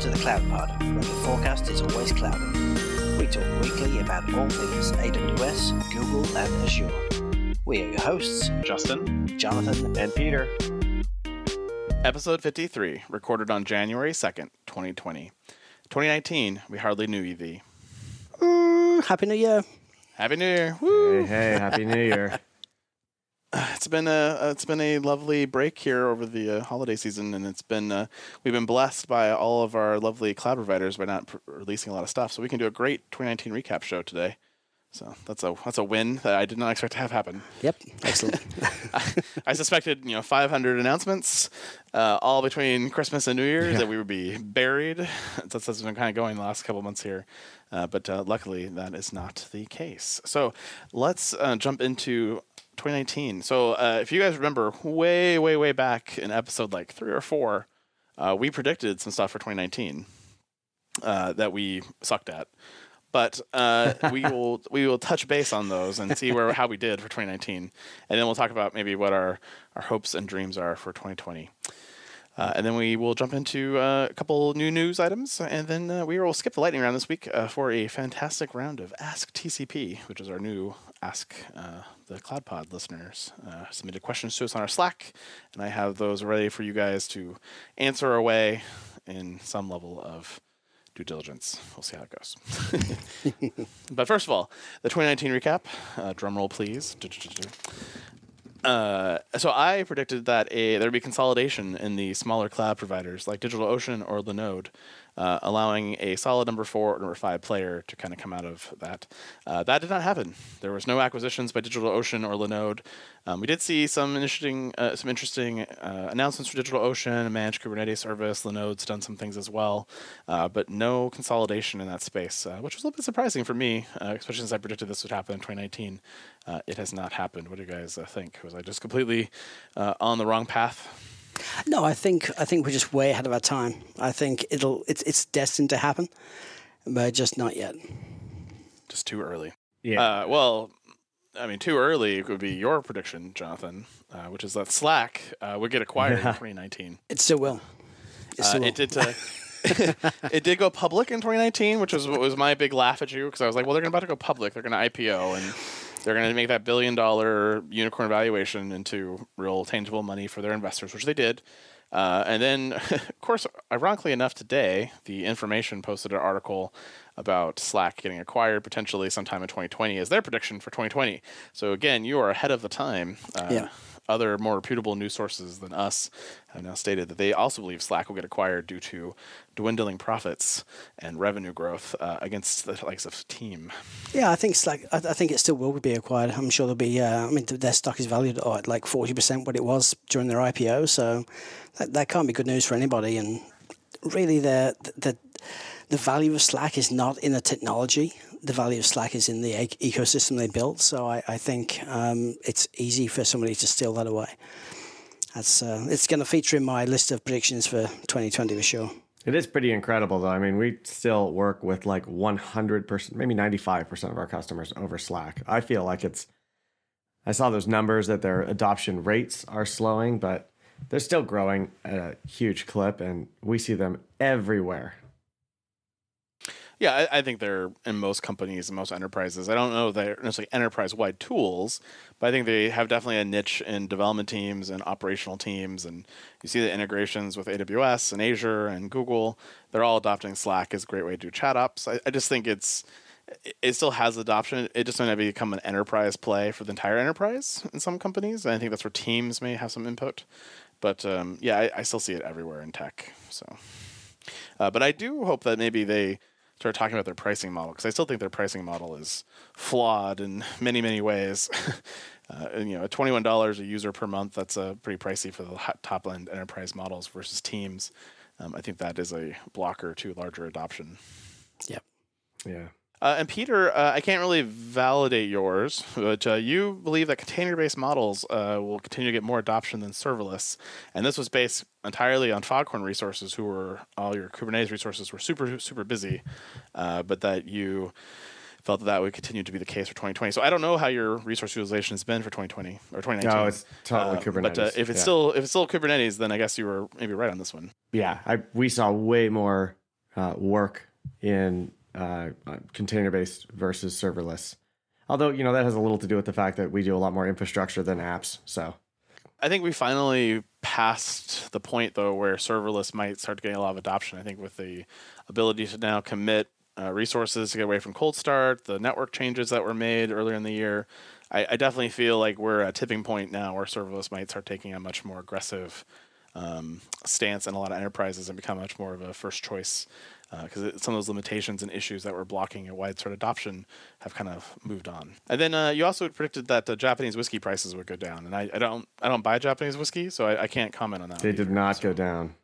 to the Cloud Pod, where the forecast is always cloudy. We talk weekly about all things AWS, Google, and Azure. We are your hosts, Justin, Jonathan, and Peter. Episode 53, recorded on January 2nd, 2020. 2019, we hardly knew you thee. Mm, Happy New Year. Happy New Year. Woo! Hey, hey, happy New Year. It's been a it's been a lovely break here over the uh, holiday season, and it's been uh, we've been blessed by all of our lovely cloud providers by not pr- releasing a lot of stuff, so we can do a great 2019 recap show today. So that's a that's a win that I did not expect to have happen. Yep, excellent. I, I suspected you know 500 announcements, uh, all between Christmas and New Year's, Yeah. that we would be buried. That's that's been kind of going the last couple months here, uh, but uh, luckily that is not the case. So let's uh, jump into 2019. So uh, if you guys remember, way way way back in episode like three or four, uh, we predicted some stuff for 2019 uh, that we sucked at. But uh, we will we will touch base on those and see where how we did for 2019, and then we'll talk about maybe what our, our hopes and dreams are for 2020. Uh, and then we will jump into uh, a couple new news items, and then uh, we will skip the lightning round this week uh, for a fantastic round of Ask TCP, which is our new Ask uh, the Cloud Pod listeners. Uh, submitted questions to us on our Slack, and I have those ready for you guys to answer away in some level of due diligence. We'll see how it goes. but first of all, the 2019 recap. Uh, drum roll, please. Uh, so I predicted that a there would be consolidation in the smaller cloud providers like DigitalOcean or Linode, uh, allowing a solid number four or number five player to kind of come out of that. Uh, that did not happen. There was no acquisitions by DigitalOcean or Linode. Um, we did see some interesting uh, some interesting uh, announcements for DigitalOcean, managed Kubernetes service. Linode's done some things as well, uh, but no consolidation in that space, uh, which was a little bit surprising for me, especially since I predicted this would happen in 2019. Uh, it has not happened. What do you guys think? Was I just completely on the wrong path? No, I think I think we're just way ahead of our time. I think it'll it's it's destined to happen, but just not yet. Just too early. Yeah. Uh, well, I mean, too early would be your prediction, Jonathan, uh, which is that Slack uh, would get acquired in 2019. It still will. It Uh, still will. it did. Uh, it did go public in 2019, which was what was my big laugh at you because I was like, well, they're about to go public. They're going to IPO and they're going to make that billion dollar unicorn valuation into real tangible money for their investors, which they did. Uh, and then, of course, ironically enough, today the information posted an article about Slack getting acquired potentially sometime in 2020 as their prediction for 2020. So again, you are ahead of the time. Uh, Yeah. Other more reputable news sources than us have now stated that they also believe Slack will get acquired due to dwindling profits and revenue growth uh, against the likes of Team. Yeah, I think Slack. I, I think it still will be acquired. I'm sure there'll be. Uh, I mean, their stock is valued at like forty percent what it was during their IPO, so that, that can't be good news for anybody. And really, the the the value of Slack is not in the technology. The value of Slack is in the e- ecosystem they built. So I, I think um, it's easy for somebody to steal that away. That's uh, it's going to feature in my list of predictions for 2020 for sure. it is pretty incredible, though. I mean, we still work with like 100%, maybe 95% of our customers over Slack. I feel like it's, I saw those numbers that their adoption rates are slowing, but they're still growing at a huge clip, and we see them everywhere. Yeah, I, I think they're in most companies and most enterprises. I don't know they're necessarily enterprise wide tools, but I think they have definitely a niche in development teams and operational teams. And you see the integrations with AWS and Azure and Google. They're all adopting Slack as a great way to do chat ops. I, I just think it's it- still has adoption. It just might not become an enterprise play for the entire enterprise in some companies. And I think that's where teams may have some input. But um, yeah, I, I still see it everywhere in tech. So, uh, but I do hope that maybe they start talking about their pricing model because I still think their pricing model is flawed in many many ways. uh, and, you know, twenty one dollars a user per month that's uh, pretty pricey for the top end enterprise models versus teams. Um, I think that is a blocker to larger adoption. Yep. Yeah. Uh, and Peter, uh, I can't really validate yours, but uh, you believe that container-based models uh, will continue to get more adoption than serverless, and this was based entirely on Foghorn resources, who were all your Kubernetes resources were super super busy, uh, but that you felt that that would continue to be the case for 2020. So I don't know how your resource utilization has been for 2020 or 2019. No, it's totally Uh, Kubernetes. But uh, if it's yeah. still if it's still Kubernetes, then I guess you were maybe right on this one. yeah, I we saw way more uh, work in uh, container based versus serverless. Although, you know, that has a little to do with the fact that we do a lot more infrastructure than apps. So I think we finally passed the point though where serverless might start getting a lot of adoption. I think with the ability to now commit uh, resources to get away from cold start, the network changes that were made earlier in the year, I, I, definitely feel like we're at a tipping point now where serverless might start taking a much more aggressive um, stance in a lot of enterprises and become much more of a first choice because uh, some of those limitations and issues that were blocking a widespread adoption have kind of moved on. And then uh, you also predicted that the Japanese whiskey prices would go down, and I, I don't I don't buy Japanese whiskey, so I, I can't comment on that. They did not so. go down.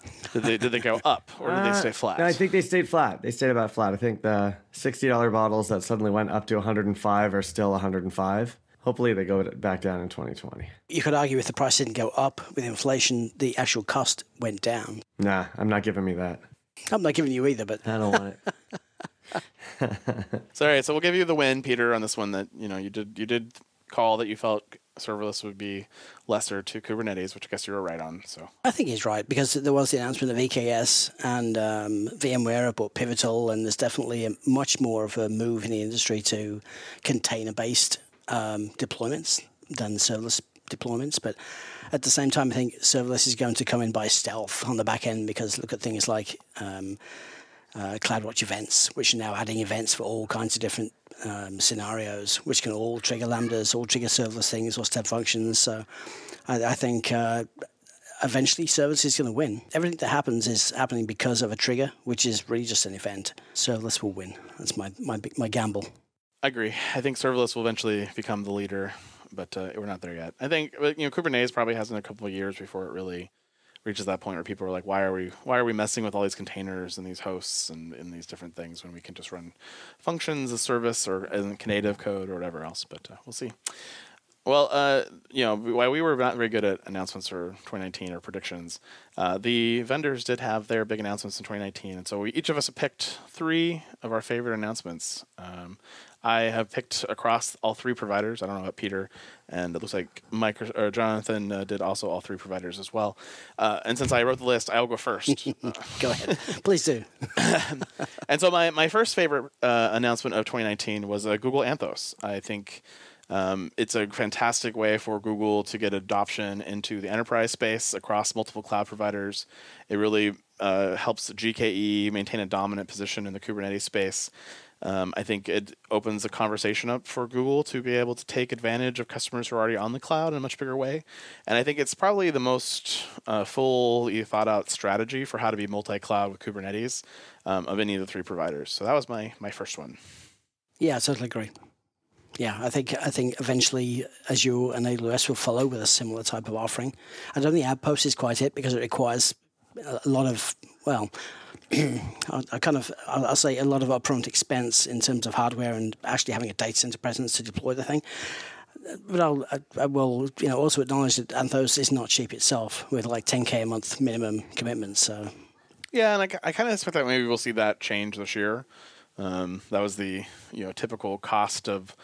Did they did they go up or did uh, they stay flat? No, I think they stayed flat. They stayed about flat. I think the sixty dollar bottles that suddenly went up to one hundred and five are still one hundred and five. Hopefully, they go back down in 2020. You could argue if the price didn't go up with inflation, the actual cost went down. Nah, I'm not giving me that. I'm not giving you either, but I don't want it. Sorry, so we'll give you the win, Peter, on this one. That you know you did you did call that you felt serverless would be lesser to Kubernetes, which I guess you were right on. So I think he's right because there was the announcement of EKS and um, VMware bought Pivotal, and there's definitely a, much more of a move in the industry to container-based um, deployments than serverless deployments. But at the same time, I think serverless is going to come in by stealth on the back end because look at things like um, uh, CloudWatch events, which are now adding events for all kinds of different um, scenarios, which can all trigger lambdas, all trigger serverless things or step functions. So I, I think. Uh, eventually serverless is going to win. Everything that happens is happening because of a trigger, which is really just an event. Serverless will win. That's my my my gamble. I agree. I think serverless will eventually become the leader but uh, we're not there yet. I think you know Kubernetes probably has in a couple of years before it really reaches that point where people are like, why are we why are we messing with all these containers and these hosts and, and these different things when we can just run functions as service or as native code or whatever else? But uh, we'll see. Well, uh, you know, while we were not very good at announcements for 2019 or predictions, uh, the vendors did have their big announcements in 2019, and so we, each of us picked three of our favorite announcements. Um, I have picked across all three providers. I don't know about Peter, and it looks like Mike or Jonathan uh, did also all three providers as well. Uh, and since I wrote the list, I will go first. go ahead, please do. and so my my first favorite uh, announcement of 2019 was uh, Google Anthos. I think. Um, it's a fantastic way for Google to get adoption into the enterprise space across multiple cloud providers. It really uh, helps GKE maintain a dominant position in the Kubernetes space. Um, I think it opens the conversation up for Google to be able to take advantage of customers who are already on the cloud in a much bigger way. And I think it's probably the most uh, fully thought out strategy for how to be multi cloud with Kubernetes um, of any of the three providers. So that was my, my first one. Yeah, I totally agree. Yeah, I think I think eventually Azure and AWS will follow with a similar type of offering. I don't think Outpost is quite it because it requires a lot of well, I kind of I'll say a lot of upfront expense in terms of hardware and actually having a data center presence to deploy the thing. But I'll, I will you know also acknowledge that Anthos is not cheap itself with like 10k a month minimum commitment. So yeah, and I, I kind of expect that maybe we'll see that change this year. Um, that was the you know typical cost of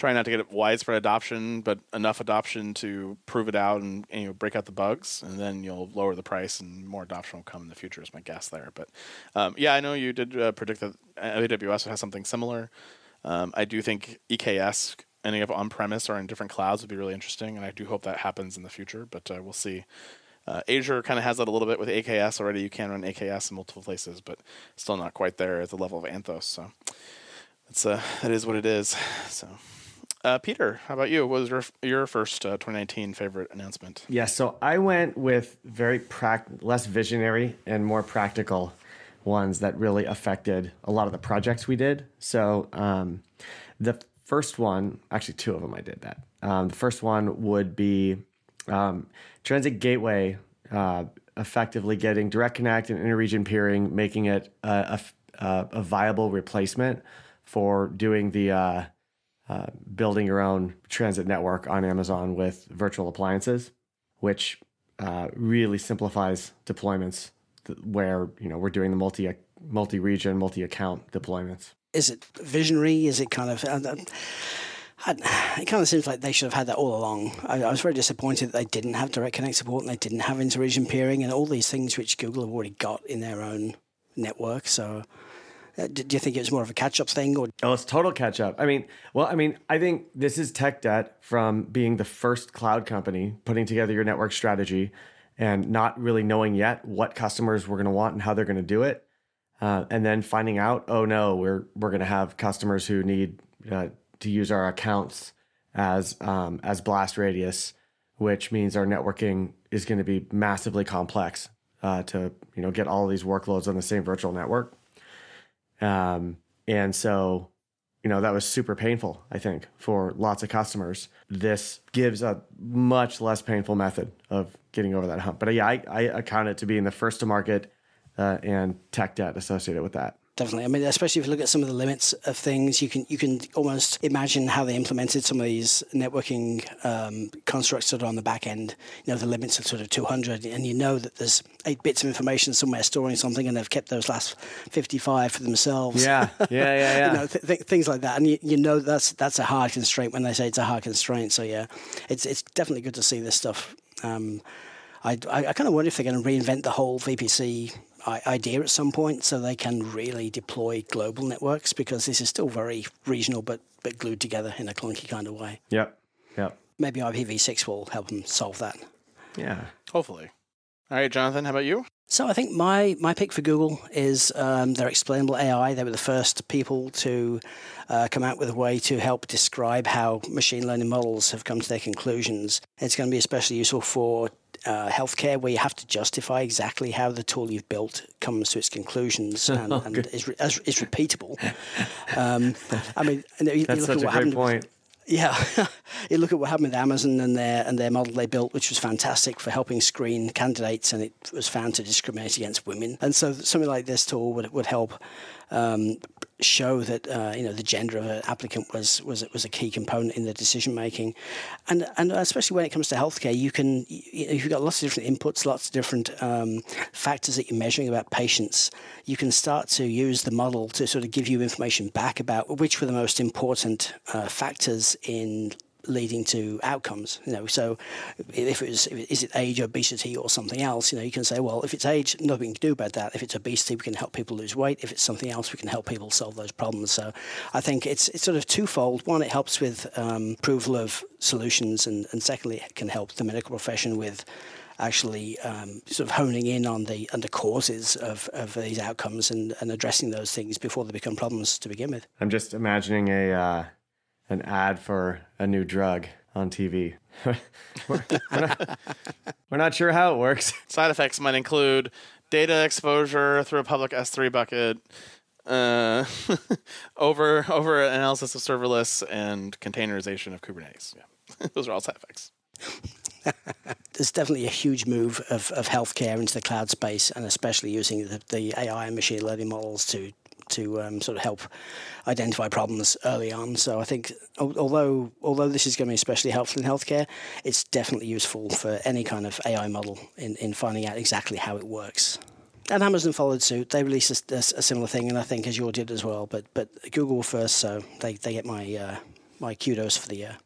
trying not to get widespread adoption, but enough adoption to prove it out and, and, you know break out the bugs, and then you'll lower the price and more adoption will come in the future. Is my guess there. But um, yeah, I know you did uh, predict that AWS has something similar. Um, I do think EKS ending up on premise or in different clouds would be really interesting, and I do hope that happens in the future. But uh, we'll see. Uh, Azure kind of has that a little bit with AKS already. You can run AKS in multiple places, but still not quite there at the level of Anthos. So it's uh, that is what it is. So. Uh, Peter, how about you? What was your your first uh, 2019 favorite announcement? Yeah, so I went with very less visionary and more practical ones that really affected a lot of the projects we did. So um, the first one, actually two of them, I did that. Um, the first one would be um, Transit Gateway uh, effectively getting direct connect and interregion peering, making it a, a, a viable replacement for doing the uh, uh, building your own transit network on Amazon with virtual appliances, which uh, really simplifies deployments where you know we're doing the multi multi region multi account deployments. Is it visionary? Is it kind of? Uh, it kind of seems like they should have had that all along. I, I, was very disappointed that they didn't have direct connect support and they didn't have inter-region peering and all these things which Google have already got in their own network. So, uh, do do you think it was more of a catch up thing, or Oh, it's total catch up. I mean, well, I mean, I think this is tech debt from being the first cloud company putting together your network strategy and not really knowing yet what customers we're going to want and how they're going to do it, uh, and then finding out, oh no, we're we're going to have customers who need uh, to use our accounts as um, as blast radius, which means our networking is going to be massively complex uh, to you know get all these workloads on the same virtual network. Um, and so, you know, that was super painful, I think, for lots of customers. This gives a much less painful method of getting over that hump. But yeah, I, I account it to being the first to market uh, and tech debt associated with that. Definitely. I mean, especially if you look at some of the limits of things, you can you can almost imagine how they implemented some of these networking um, constructs that are on the back end. You know, the limits are sort of 200, and you know that there's eight bits of information somewhere storing something, and they've kept those last 55 for themselves. Yeah, yeah, yeah, yeah. you know, th- th- things like that, and you, you know that's that's a hard constraint when they say it's a hard constraint. So yeah, it's it's definitely good to see this stuff. Um, I, I, I kind of wonder if they're going to reinvent the whole VPC idea at some point so they can really deploy global networks because this is still very regional but, but glued together in a clunky kind of way. Yeah. yep, Maybe IPv6 will help them solve that. yeah. Hopefully. All right, Jonathan, how about you? So I think my, my pick for Google is um, their explainable AI. They were the first people to uh, come out with a way to help describe how machine learning models have come to their conclusions. It's going to be especially useful for uh, healthcare, where you have to justify exactly how the tool you've built comes to its conclusions and, and is, re- is repeatable. Um, I mean, you, you That's look such at a what great happened. point. Yeah, you look at what happened with Amazon and their and their model they built, which was fantastic for helping screen candidates, and it was found to discriminate against women. And so something like this tool would would help um, show that uh, you know the gender of an applicant was was was a key component in the decision making, and and especially when it comes to healthcare, you can you know, you've got lots of different inputs, lots of different um, factors that you're measuring about patients. You can start to use the model to sort of give you information back about which were the most important uh, factors in leading to outcomes. You know, so if it was, if it, is it age, obesity, or something else? You know, you can say, well, if it's age, nothing can do about that. If it's obesity, we can help people lose weight. If it's something else, we can help people solve those problems. So I think it's it's sort of twofold. One, it helps with um, approval of solutions, and, and secondly, it can help the medical profession with actually um, sort of honing in on the on the causes of, of these outcomes and, and addressing those things before they become problems to begin with. I'm just imagining a uh, an ad for a new drug on TV. we're, we're not, we're not sure how it works. Side effects might include data exposure through a public S3 bucket, uh, over over analysis of serverless, and containerization of Kubernetes. Yeah, those are all side effects. There's definitely a huge move of, of healthcare into the cloud space, and especially using the, the AI and machine learning models to to um, sort of help identify problems early on. So I think although although this is going to be especially helpful in healthcare, it's definitely useful for any kind of AI model in, in finding out exactly how it works. And Amazon followed suit. They released a, a- a similar thing, and I think Azure did as well. But but Google first, so they, they get my uh, my kudos for the year.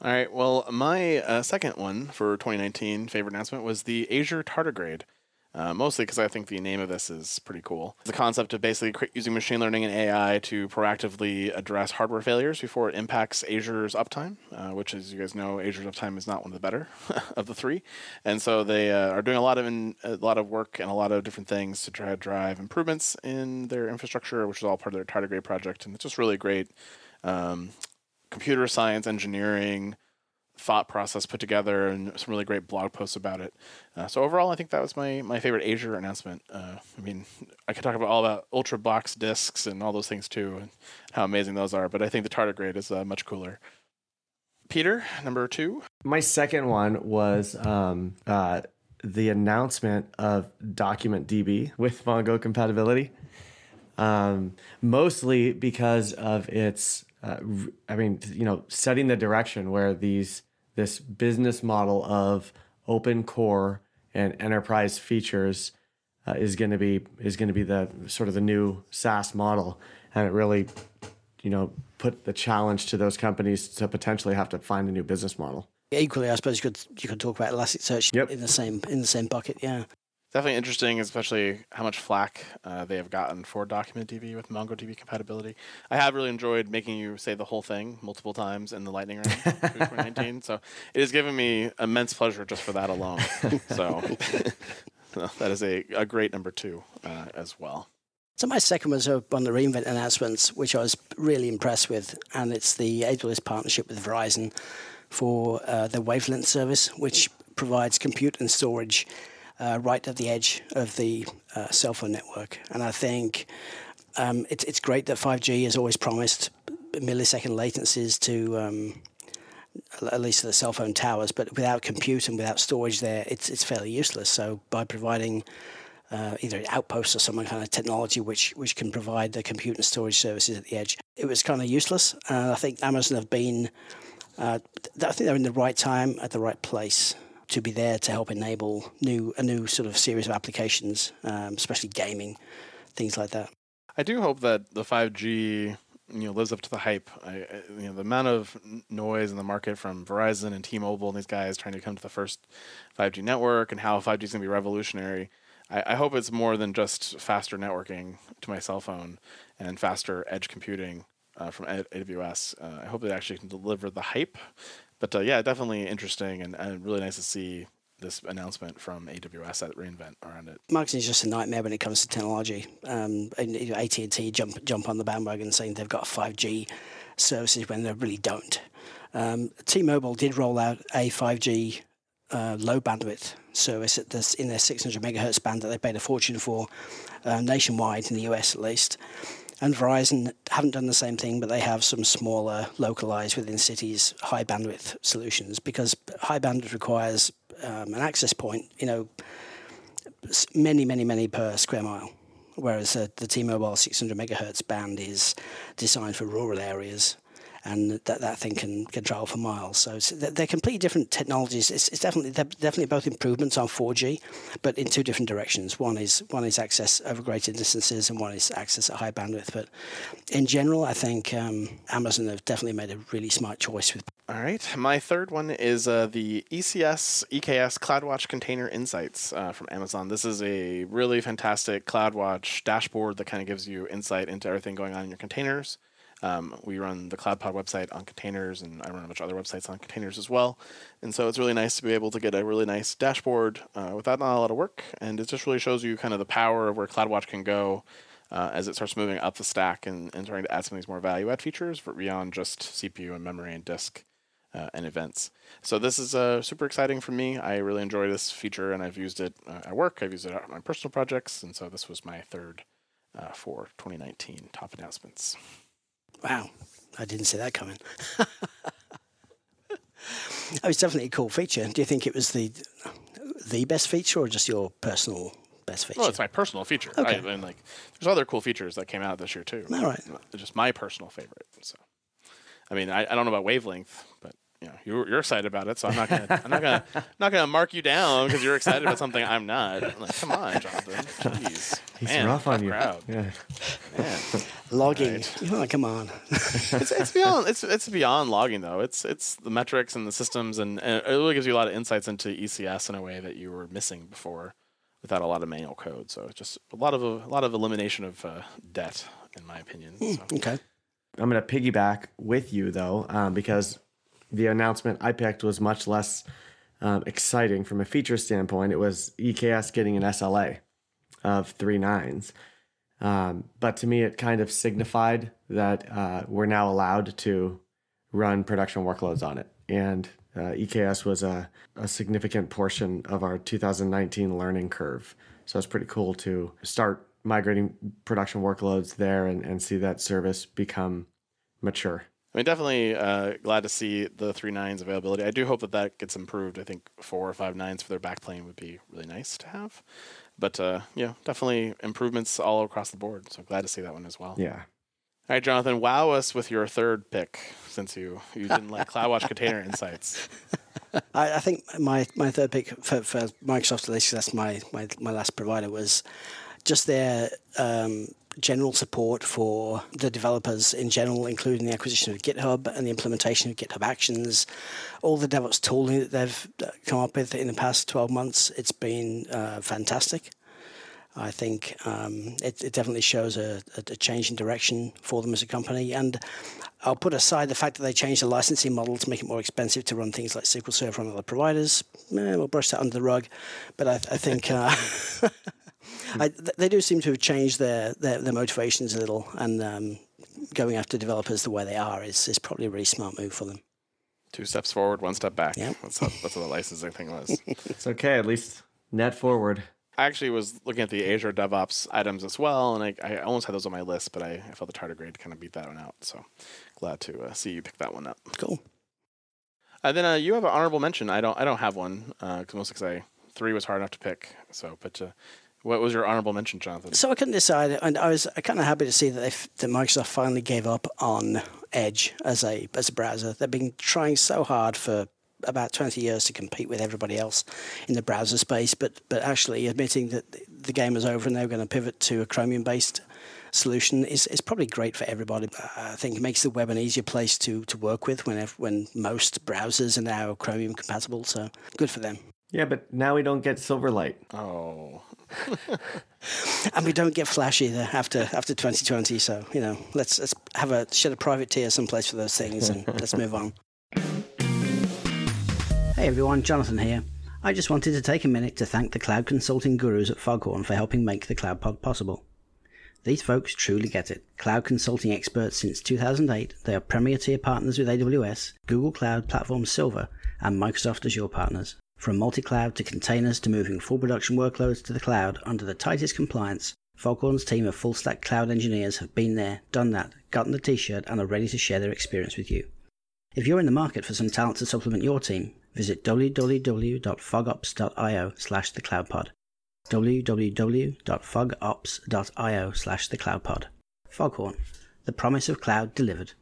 All right. Well, my uh, second one for 2019 favorite announcement was the Azure Tardigrade. Uh, mostly because I think the name of this is pretty cool. The concept of basically using machine learning and AI to proactively address hardware failures before it impacts Azure's uptime, uh, which, as you guys know, Azure's uptime is not one of the better of the three, and so they uh, are doing a lot of in, a lot of work and a lot of different things to try to drive improvements in their infrastructure, which is all part of their Tardigrade project, and it's just really great. Um, computer science engineering thought process put together and some really great blog posts about it. Uh, so overall, I think that was my, my favorite Azure announcement. Uh, I mean, I could talk about all about Ultra Box disks and all those things too, and how amazing those are. But I think the tardigrade is uh, much cooler. Peter, number two. My second one was um, uh, the announcement of Document DB with Mongo compatibility. Um, mostly because of its, uh, I mean, you know, setting the direction where these this business model of open core and enterprise features uh, is going to be is going to be the sort of the new SaaS model, and it really, you know, put the challenge to those companies to potentially have to find a new business model. Equally, I suppose you could you could talk about Elasticsearch Yep. in the same in the same bucket. Yeah. Definitely interesting, especially how much flack uh, they have gotten for DocumentDB with MongoDB compatibility. I have really enjoyed making you say the whole thing multiple times in the lightning round through 2019. So it has given me immense pleasure just for that alone. so that is a, a great number two uh, as well. So my second was on the reInvent announcements, which I was really impressed with, and it's the AWS partnership with Verizon for uh, the Wavelength service, which provides compute and storage uh, right at the edge of the uh, cell phone network. And I think um, it's it's great that 5G has always promised millisecond latencies to um, at least the cell phone towers, but without compute and without storage there, it's it's fairly useless. So by providing uh, either outposts or some kind of technology which which can provide the compute and storage services at the edge, it was kind of useless. Uh, I think Amazon have been, uh, I think they're in the right time at the right place to be there to help enable new a new sort of series of applications, um, especially gaming, things like that. I do hope that the 5G you know lives up to the hype. I, you know the amount of noise in the market from Verizon and T-Mobile and these guys trying to come to the first 5G network and how 5G is going to be revolutionary. I, I, hope it's more than just faster networking to my cell phone and faster edge computing uh, from AWS. Uh, I hope it actually can deliver the hype but uh, yeah, definitely interesting and, and really nice to see this announcement from AWS at reInvent around it. Marketing is just a nightmare when it comes to technology. Um, and AT and T jump jump on the bandwagon saying they've got five G services when they really don't. Um, T-Mobile did roll out a five G uh, low bandwidth service at this, in their 600 megahertz band that they paid a fortune for uh, nationwide in the US at least. And Verizon haven't done the same thing, but they have some smaller, localized within cities, high bandwidth solutions because high bandwidth requires um, an access point, you know, many, many, many per square mile. Whereas uh, the T-Mobile 600 megahertz band is designed for rural areas and that, that thing can, can travel for miles. So they're completely different technologies. It's, it's definitely they're definitely both improvements on 4G, but in two different directions. One is one is access over greater distances, and one is access at high bandwidth. But in general, I think um, Amazon have definitely made a really smart choice with. All right, my third one is uh, the ECS EKS CloudWatch Container Insights uh, from Amazon. This is a really fantastic CloudWatch dashboard that kind of gives you insight into everything going on in your containers. Um, we run the CloudPod website on containers, and I run a bunch of other websites on containers as well. And so it's really nice to be able to get a really nice dashboard uh, without not a lot of work. And it just really shows you kind of the power of where CloudWatch can go uh, as it starts moving up the stack and, and trying to add some of these more value add features beyond just CPU and memory and disk. Uh, and events. So this is uh, super exciting for me. I really enjoy this feature, and I've used it uh, at work. I've used it on my personal projects, and so this was my third uh, for 2019 top announcements. Wow, I didn't see that coming. oh, it's definitely a cool feature. Do you think it was the the best feature or just your personal best feature? Well, it's my personal feature. Okay. I, and like, there's other cool features that came out this year too. All right. It's just my personal favorite. So, I mean, I, I don't know about wavelength, but you know, you're, you're excited about it, so I'm not gonna I'm not gonna not gonna mark you down because you're excited about something I'm not. I'm like, come on, Jonathan. Jeez. He's Man, rough on you. Proud. Yeah. Man. Logging. Right. Oh, come on. it's, it's beyond it's it's beyond logging though. It's it's the metrics and the systems and, and it really gives you a lot of insights into ECS in a way that you were missing before without a lot of manual code. So it's just a lot of a, a lot of elimination of uh, debt, in my opinion. Mm, so. Okay. I'm going to piggyback with you though, um, because the announcement I picked was much less um, exciting from a feature standpoint. It was EKS getting an SLA of three nines. Um, but to me, it kind of signified that uh, we're now allowed to run production workloads on it. And uh, EKS was a, a significant portion of our 2019 learning curve. So it's pretty cool to start migrating production workloads there and, and see that service become mature. I mean, definitely uh, glad to see the three nines availability. I do hope that that gets improved. I think four or five nines for their backplane would be really nice to have. But uh, yeah, definitely improvements all across the board. So glad to see that one as well. Yeah. All right, Jonathan, wow us with your third pick since you, you didn't like CloudWatch Container Insights. I, I, think my, my third pick for, for Microsoft, at least that's my, my, my last provider, was just their um, general support for the developers in general, including the acquisition of GitHub and the implementation of GitHub Actions, all the DevOps tooling that they've uh, come up with in the past 12 months. It's been uh, fantastic. I think um, it, it, definitely shows a, a, change in direction for them as a company. And I'll put aside the fact that they changed the licensing model to make it more expensive to run things like SQL Server on other providers. Eh, we'll brush that under the rug. But I, I think uh, I, they do seem to have changed their, their, their motivations a little. And um, going after developers the way they are is, is probably a really smart move for them. Two steps forward, one step back. Yeah. That's, how, that's what the licensing thing was. it's okay. At least net forward. I actually was looking at the Azure DevOps items as well, and I, I almost had those on my list, but I, I felt the tardigrade kind of beat that one out. So glad to uh, see you pick that one up. Cool. And uh, then uh, you have an honorable mention. I don't. I don't have one because uh, mostly because I three was hard enough to pick. So, but uh, what was your honorable mention, Jonathan? So I couldn't decide, and I was kind of happy to see that they that Microsoft finally gave up on Edge as a as a browser. They've been trying so hard for about 20 years to compete with everybody else in the browser space, but but actually admitting that the game is over and they're going to pivot to a Chromium based solution is, is probably great for everybody. I think it makes the web an easier place to, to work with when when most browsers are now Chromium compatible. So good for them. Yeah, but now we don't get Silverlight. Oh. And we don't get Flash either after after 2020. So you know, let's let's have a shed a private tear someplace for those things and let's move on. Hey everyone, Jonathan here. I just wanted to take a minute to thank the cloud consulting gurus at Foghorn for helping make the Cloud Pod possible. These folks truly get it. Cloud consulting experts since 2008, they are premier tier partners with AWS, Google Cloud Platform Silver, and Microsoft Azure partners. From multi-cloud to containers to moving full production workloads to the cloud under the tightest compliance, Foghorn's team of full stack cloud engineers have been there, done that, gotten the t-shirt, and are ready to share their experience with you. If you're in the market for some talent to supplement your team, visit www.fogops.io slash thecloudpod. www.fogops.io slash thecloudpod. Foghorn, the promise of cloud delivered.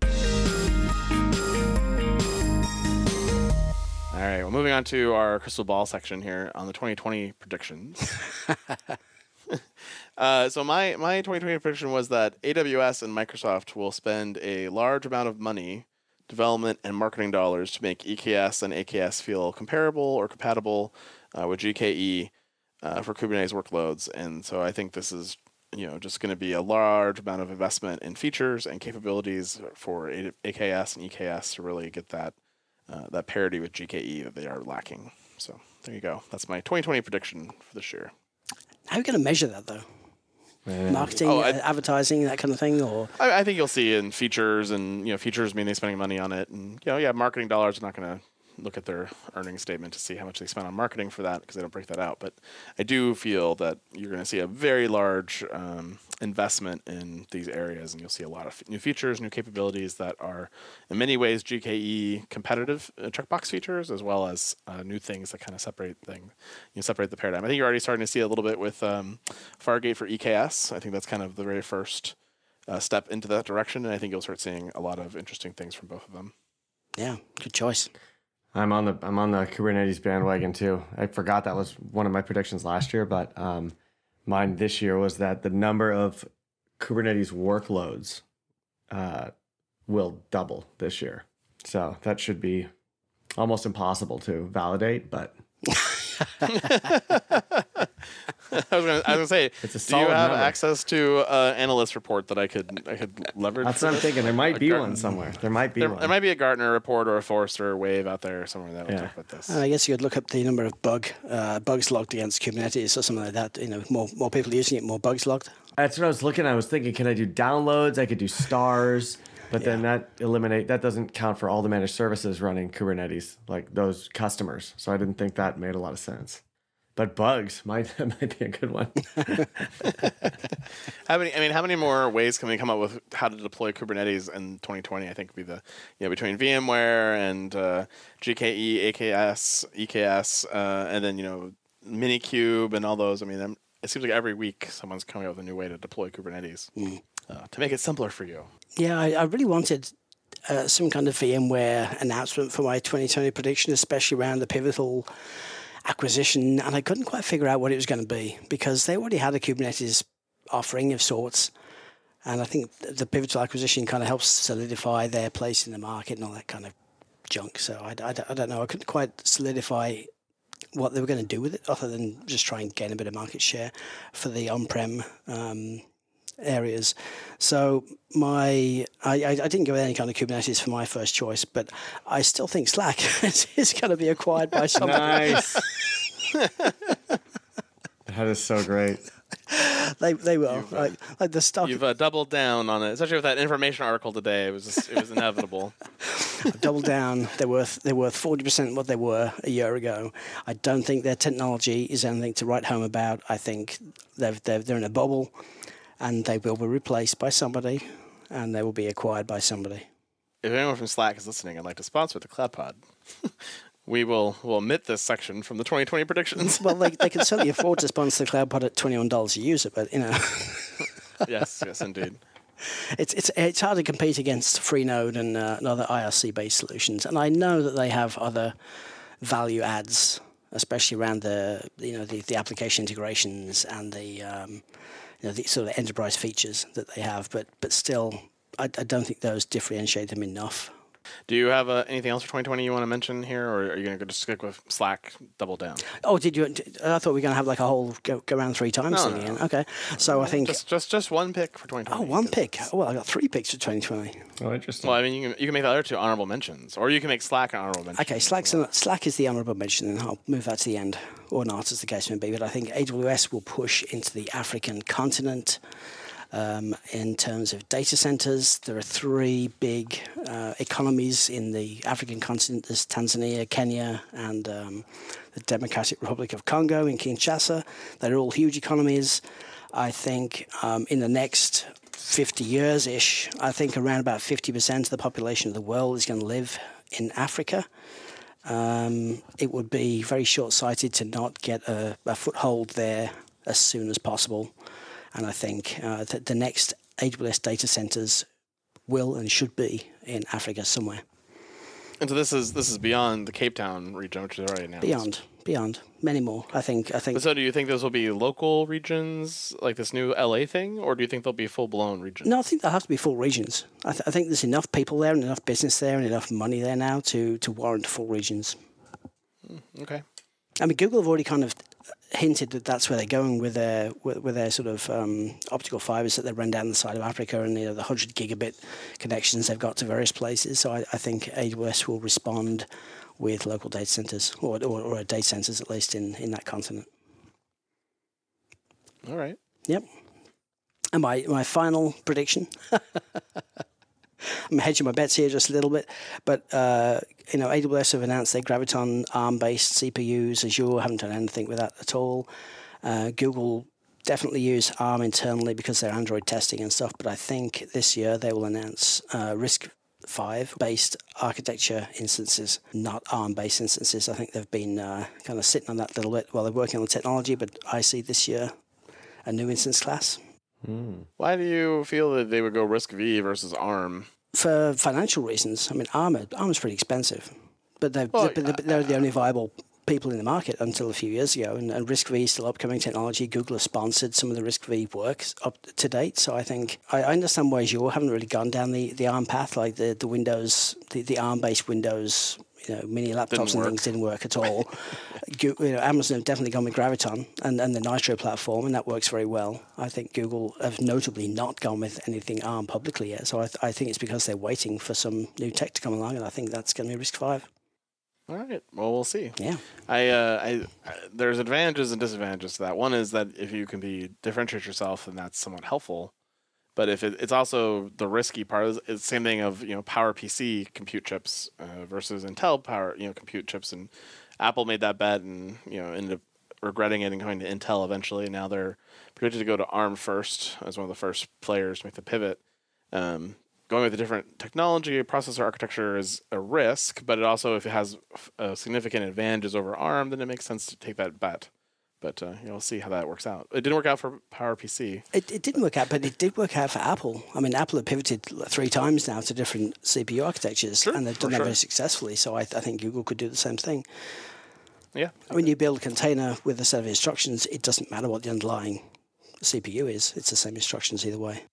All right, well, moving on to our crystal ball section here on the 2020 predictions. uh, so my my 2020 prediction was that AWS and Microsoft will spend a large amount of money development, and marketing dollars to make EKS and AKS feel comparable or compatible uh, with GKE uh, for Kubernetes workloads. And so I think this is you know just going to be a large amount of investment in features and capabilities for AKS and EKS to really get that uh, that parity with GKE that they are lacking. So there you go. That's my 2020 prediction for this year. How are you going to measure that though? marketing, oh, I, uh, advertising, that kind of thing, or I, I, think you'll see in features, and you know, features mean they're spending money on it, and you know, yeah, marketing dollars are not going to look at their earnings statement to see how much they spent on marketing for that because they don't break that out. But I do feel that you're going to see a very large um, investment in these areas, and you'll see a lot of new features, new capabilities that are, in many ways, GKE competitive uh, checkbox features, as well as uh, new things that kind of separate thing, you know, separate the paradigm. I think you're already starting to see a little bit with um, Fargate for EKS. I think that's kind of the very first uh, step into that direction, and I think you'll start seeing a lot of interesting things from both of them. Yeah, good choice. I'm on the I'm on the Kubernetes bandwagon too. I forgot that was one of my predictions last year, but um, mine this year was that the number of Kubernetes workloads uh, will double this year. So that should be almost impossible to validate, but I was was gonna say, it's a do you have number. access to uh, analyst report that I could I could leverage? That's what I'm thinking. There might be Gartner. one somewhere. There might be there, one. There might be a Gartner report or a Forrester or Wave out there somewhere that will yeah. talk about this. Uh, I guess you could look up the number of bug uh, bugs logged against Kubernetes or something like that. You know, more more people using it, more bugs logged. That's what I was looking. I was thinking, can I do downloads? I could do stars. But yeah. then that eliminate that doesn't count for all the managed services running Kubernetes, like those customers. So I didn't think that made a lot of sense but bugs might might be a good one. how many? I mean, how many more ways can we come up with how to deploy Kubernetes in 2020? I think would be the you know between VMware and uh, GKE, AKS, EKS, uh, and then you know Minikube and all those. I mean, I'm, it seems like every week someone's coming up with a new way to deploy Kubernetes mm. uh, to make it simpler for you. Yeah, I, I really wanted uh, some kind of VMware announcement for my 2020 prediction, especially around the pivotal acquisition, and I couldn't quite figure out what it was going to be because they already had a Kubernetes offering of sorts. And I think the Pivotal acquisition kind of helps solidify their place in the market and all that kind of junk. So I, I, I don't know. I couldn't quite solidify what they were going to do with it other than just try and gain a bit of market share for the on-prem um, areas. So my I, I, didn't go with any kind of Kubernetes for my first choice, but I still think Slack is going to be acquired by somebody. Nice. that is so great. they they will uh, like, like the stock. You've uh, doubled down on it, especially with that information article today. It was just, it was inevitable. doubled down. They're worth they're worth forty percent what they were a year ago. I don't think their technology is anything to write home about. I think they're they're, they're in a bubble and they will be replaced by somebody, and they will be acquired by somebody. If anyone from Slack is listening and like to sponsor the Cloud Pod, we will will omit this section from the 2020 predictions. well, they, they can certainly afford to sponsor the Cloud Pod at $21 a user, but you know. yes, yes, indeed. It's it's it's hard to compete against Freenode and, uh, and other IRC based solutions, and I know that they have other value adds, especially around the you know the, the application integrations and the um, you know, the sort of enterprise features that they have, but but still, I, I don't think those differentiate them enough. Do you have uh, anything else for 2020 you want to mention here, or are you going to just stick with Slack, double down? Oh, did you? I thought we were going to have like a whole go, go around three times no, no. Okay, so I think just, just just one pick for 2020. Oh, one pick. Oh, well, I got three picks for 2020. Oh, interesting. Well, I mean, you can you can make the other two honorable mentions, or you can make Slack an honorable mention. Okay, Slack's an, Slack is the honorable mention, and I'll move that to the end, or not, as the case may be. But I think AWS will push into the African continent. Um, in terms of data centers, there are three big uh, economies in the African continent. There's Tanzania, Kenya, and um, the Democratic Republic of Congo in Kinshasa. They're all huge economies. I think um, in the next 50 years ish, I think around about 50% of the population of the world is going to live in Africa. Um, it would be very short sighted to not get a, a foothold there as soon as possible. And I think uh, that the next AWS data centers will and should be in Africa somewhere. And so this is this is beyond the Cape Town region, which is already announced. Beyond, beyond, many more. I think. I think. But so, do you think those will be local regions, like this new LA thing, or do you think they'll be full blown regions? No, I think they'll have to be full regions. I, th- I, think there's enough people there and enough business there and enough money there now to to warrant full regions. Hmm, okay. I mean, Google have already kind of hinted that that's where they're going with their with, with their sort of um, optical fibers that they run down the side of Africa and you know the hundred gigabit connections they've got to various places. So I, I think AWS will respond with local data centers or, or, or data centers at least in, in that continent. All right. Yep. And my, my final prediction I'm hedging my bets here just a little bit, but uh, you know, AWS have announced their Graviton ARM-based CPUs. Azure haven't done anything with that at all. Uh, Google definitely use ARM internally because they're Android testing and stuff. But I think this year they will announce uh, RISC five based architecture instances, not ARM based instances. I think they've been uh, kind of sitting on that a little bit while they're working on the technology. But I see this year a new instance class. Hmm. Why do you feel that they would go RISC V versus ARM? For financial reasons. I mean, ARM ARM's pretty expensive, but they're, well, they're, they're the only viable people in the market until a few years ago. And, and RISC V is still upcoming technology. Google has sponsored some of the RISC V works up to date. So I think I, understand why you haven't really gone down the, the ARM path, like the, the Windows, the, the ARM based Windows you know, mini laptops and things didn't work at all. you know, Amazon have definitely gone with Graviton and, and the Nitro platform, and that works very well. I think Google have notably not gone with anything ARM publicly yet. So I, th- I think it's because they're waiting for some new tech to come along, and I think that's going to be RISC five. All right. Well, we'll see. Yeah. I, uh, I, I, there's advantages and disadvantages to that. One is that if you can be differentiate yourself, then that's somewhat helpful. But if it, it's also the risky part, it's the same thing of you know PowerPC compute chips uh, versus Intel power you know compute chips, and Apple made that bet and you know ended up regretting it and going to Intel eventually. Now they're predicted to go to ARM first as one of the first players to make the pivot. Um, going with a different technology, processor architecture is a risk, but it also if it has uh, significant advantages over ARM, then it makes sense to take that bet. But uh, you know, we'll see how that works out. It didn't work out for PowerPC. It, it didn't work out, but it did work out for Apple. I mean, Apple have pivoted three times now to different CPU architectures, sure, and they've done that sure. very successfully. So I, I think Google could do the same thing. Yeah. When you build a container with a set of instructions, it doesn't matter what the underlying CPU is. It's the same instructions either way.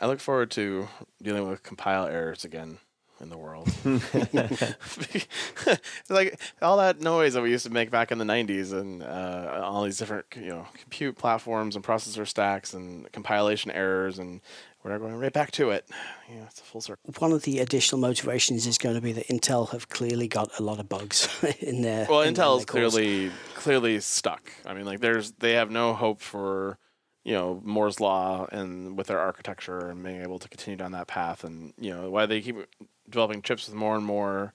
I look forward to dealing with compile errors again in the world. like all that noise that we used to make back in the '90s, and uh, all these different you know compute platforms and processor stacks and compilation errors, and we're going right back to it. Yeah, it's a full circle. One of the additional motivations is going to be that Intel have clearly got a lot of bugs in their. Well, in Intel's cores. clearly clearly stuck. I mean, like there's they have no hope for you know Moore's law and with their architecture and being able to continue down that path. And you know why they keep developing chips with more and more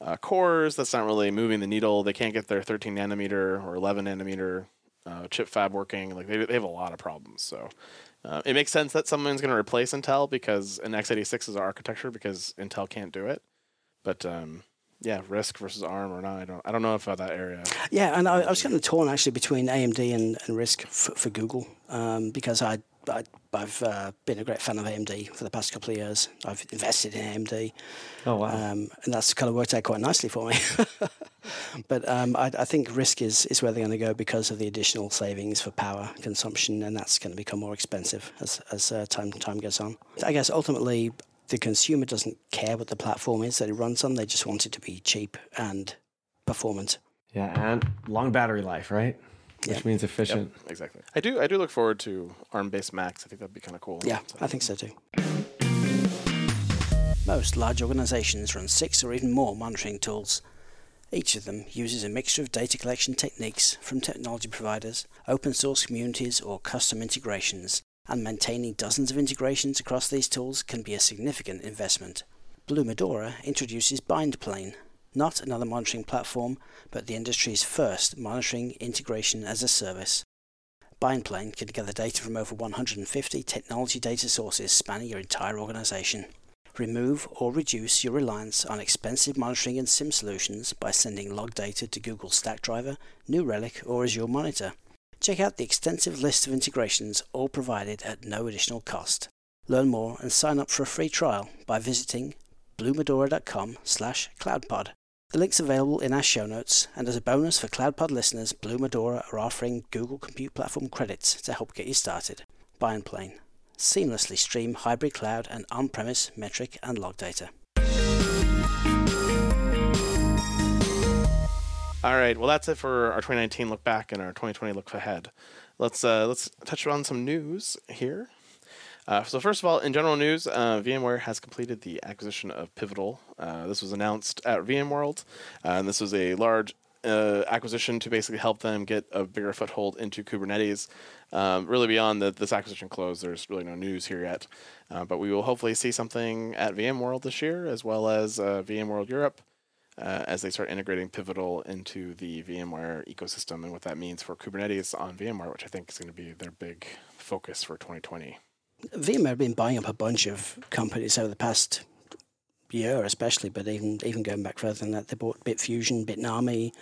uh, cores. That's not really moving the needle. They can't get their 13 nanometer or 11 nanometer uh, chip fab working. Like they they have a lot of problems. So. Uh, it makes sense that someone's going to replace Intel because an x86 is architecture because Intel can't do it. But um, yeah, RISC versus ARM or not, I don't I don't know about that area. Yeah, and I, I was kind of torn actually between AMD and, and RISC for, for Google um, because I, I I've uh, been a great fan of AMD for the past couple of years. I've invested in AMD, Oh wow. um, and that's kind of worked out quite nicely for me. but um, I, I think RISC is, is where they're going to go because of the additional savings for power consumption, and that's going to become more expensive as as uh, time time goes on. I guess ultimately the consumer doesn't care what the platform is that it runs on; they just want it to be cheap and performant. yeah, and long battery life, right? Which Yeah. means efficient. Exactly. I do I do look forward to ARM based Macs. I think that'd be kind of cool. Yeah, So- I think so too. Most large organizations run six or even more monitoring tools. Each of them uses a mixture of data collection techniques from technology providers, open source communities, or custom integrations, and maintaining dozens of integrations across these tools can be a significant investment. Blue Medora introduces BindPlane, not another monitoring platform, but the industry's first monitoring integration as a service. BindPlane can gather data from over 150 technology data sources spanning your entire organization. Remove or reduce your reliance on expensive monitoring and SIEM solutions by sending log data to Google Stackdriver, New Relic, or Azure Monitor. Check out the extensive list of integrations, all provided at no additional cost. Learn more and sign up for a free trial by visiting bluemedora.com slash cloudpod. The link's available in our show notes, and as a bonus for CloudPod listeners, Blue Medora are offering Google Compute Platform credits to help get you started. BindPlane. Seamlessly stream hybrid cloud and on-premise metric and log data. All right. Well, that's it for our 2019 look back and our 2020 look ahead. Let's uh, let's touch on some news here. Uh, so first of all, in general news, uh, VMware has completed the acquisition of Pivotal. Uh, this was announced at VMworld, uh, and this was a large uh, acquisition to basically help them get a bigger foothold into Kubernetes. Um, really, beyond the, this acquisition close, there's really no news here yet, but we will hopefully see something at VMworld this year, as well as VMworld Europe uh, as they start integrating Pivotal into the VMware ecosystem and what that means for Kubernetes on VMware, which I think is going to be their big focus for 2020. VMware have been buying up a bunch of companies over the past year, especially, but even even going back further than that, they bought Bitfusion, Bitnami,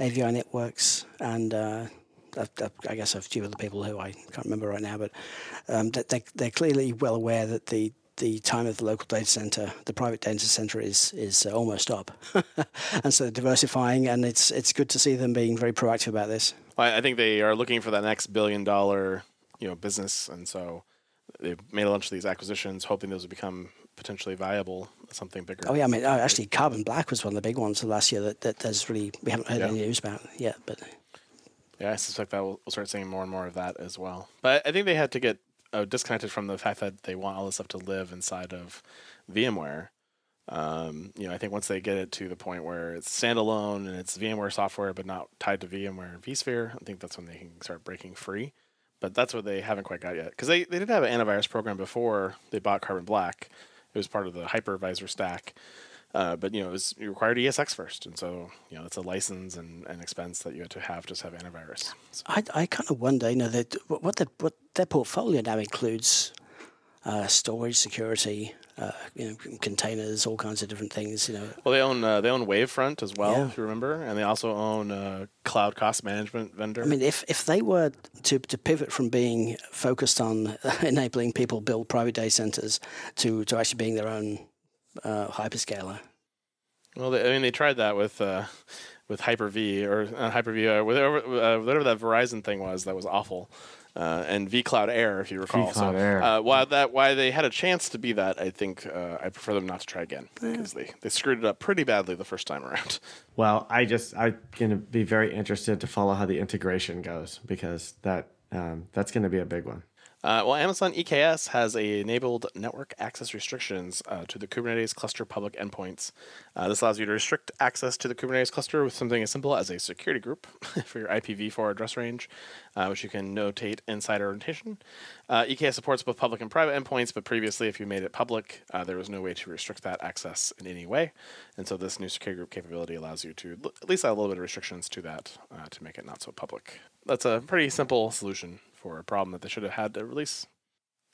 AVI Networks, and uh, I, I guess a few other people who I can't remember right now. But um, they, they, they're clearly well aware that the the time of the local data center, the private data center, is is uh, almost up, and so they're diversifying, and it's it's good to see them being very proactive about this. I, I think they are looking for that next billion dollar, you know, business, and so they've made a bunch of these acquisitions, hoping those will become potentially viable, something bigger. Oh yeah, I mean, uh, actually, Carbon Black was one of the big ones last year that, that there's really we haven't heard Yeah. any news about yet. But Yeah, I suspect that we'll, we'll start seeing more and more of that as well. But I think they had to get uh, disconnected from the fact that they want all this stuff to live inside of VMware. Um, you know, I think once they get it to the point where it's standalone and it's VMware software but not tied to VMware vSphere, I think that's when they can start breaking free. But that's what they haven't quite got yet because they, they did have an antivirus program before they bought Carbon Black. It was part of the hypervisor stack. Uh, but you know, it was required ESX first, and so you know it's a license and an expense that you had to have just have antivirus. So- I, I kind of wonder, you know, that what what, the, what their portfolio now includes uh, storage, security, uh, you know, containers, all kinds of different things. You know, Well, they own uh, they own Wavefront as well, Yeah. if you remember, and they also own a cloud cost management vendor. I mean, if if they were to, to pivot from being focused on enabling people build private data centers to to actually being their own uh, hyperscaler, well, they, I mean, they tried that with uh, with Hyper V or uh, Hyper V, uh, whatever, uh, whatever that Verizon thing was that was awful. Uh, and vCloud Air, if you recall. vCloud so, Air. Uh, while that, why they had a chance to be that, I think uh, I prefer them not to try again because they, they screwed it up pretty badly the first time around. Well, I just I'm gonna be very interested to follow how the integration goes because that um, that's gonna be a big one. Uh, well, Amazon EKS has enabled network access restrictions uh, to the Kubernetes cluster public endpoints. Uh, this allows you to restrict access to the Kubernetes cluster with something as simple as a security group for your IPv4 address range, uh, which you can notate inside orientation. Uh, EKS supports both public and private endpoints, but previously, if you made it public, uh, there was no way to restrict that access in any way. And so, this new security group capability allows you to l- at least add a little bit of restrictions to that to make it not so public. That's a pretty simple solution for a problem that they should have had to release.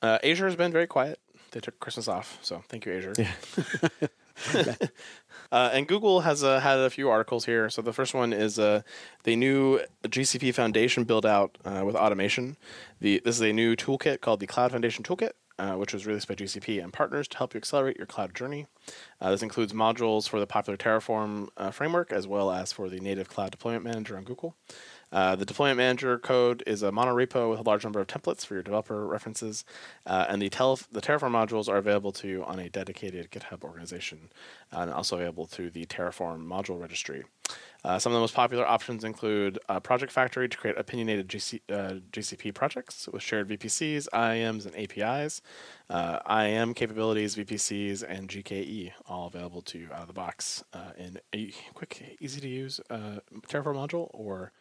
Uh, Azure has been very quiet. They took Christmas off, so thank you, Azure. uh, and Google has uh, had a few articles here. So the first one is uh, the new GCP Foundation build out uh, with automation. The this is a new toolkit called the Cloud Foundation Toolkit. Uh, which was released by GCP and partners to help you accelerate your cloud journey. Uh, this includes modules for the popular Terraform uh, framework as well as for the native cloud deployment manager on Google. Uh, the deployment manager code is a monorepo with a large number of templates for your developer references, uh, and the, tel- the Terraform modules are available to you on a dedicated GitHub organization, uh, and also available through the Terraform module registry. Uh, some of the most popular options include uh, Project Factory to create opinionated GC- uh, GCP projects with shared VPCs, IAMs, and APIs, uh, IAM capabilities, VPCs, and GKE, all available to you out of the box in a quick, easy to use Terraform module or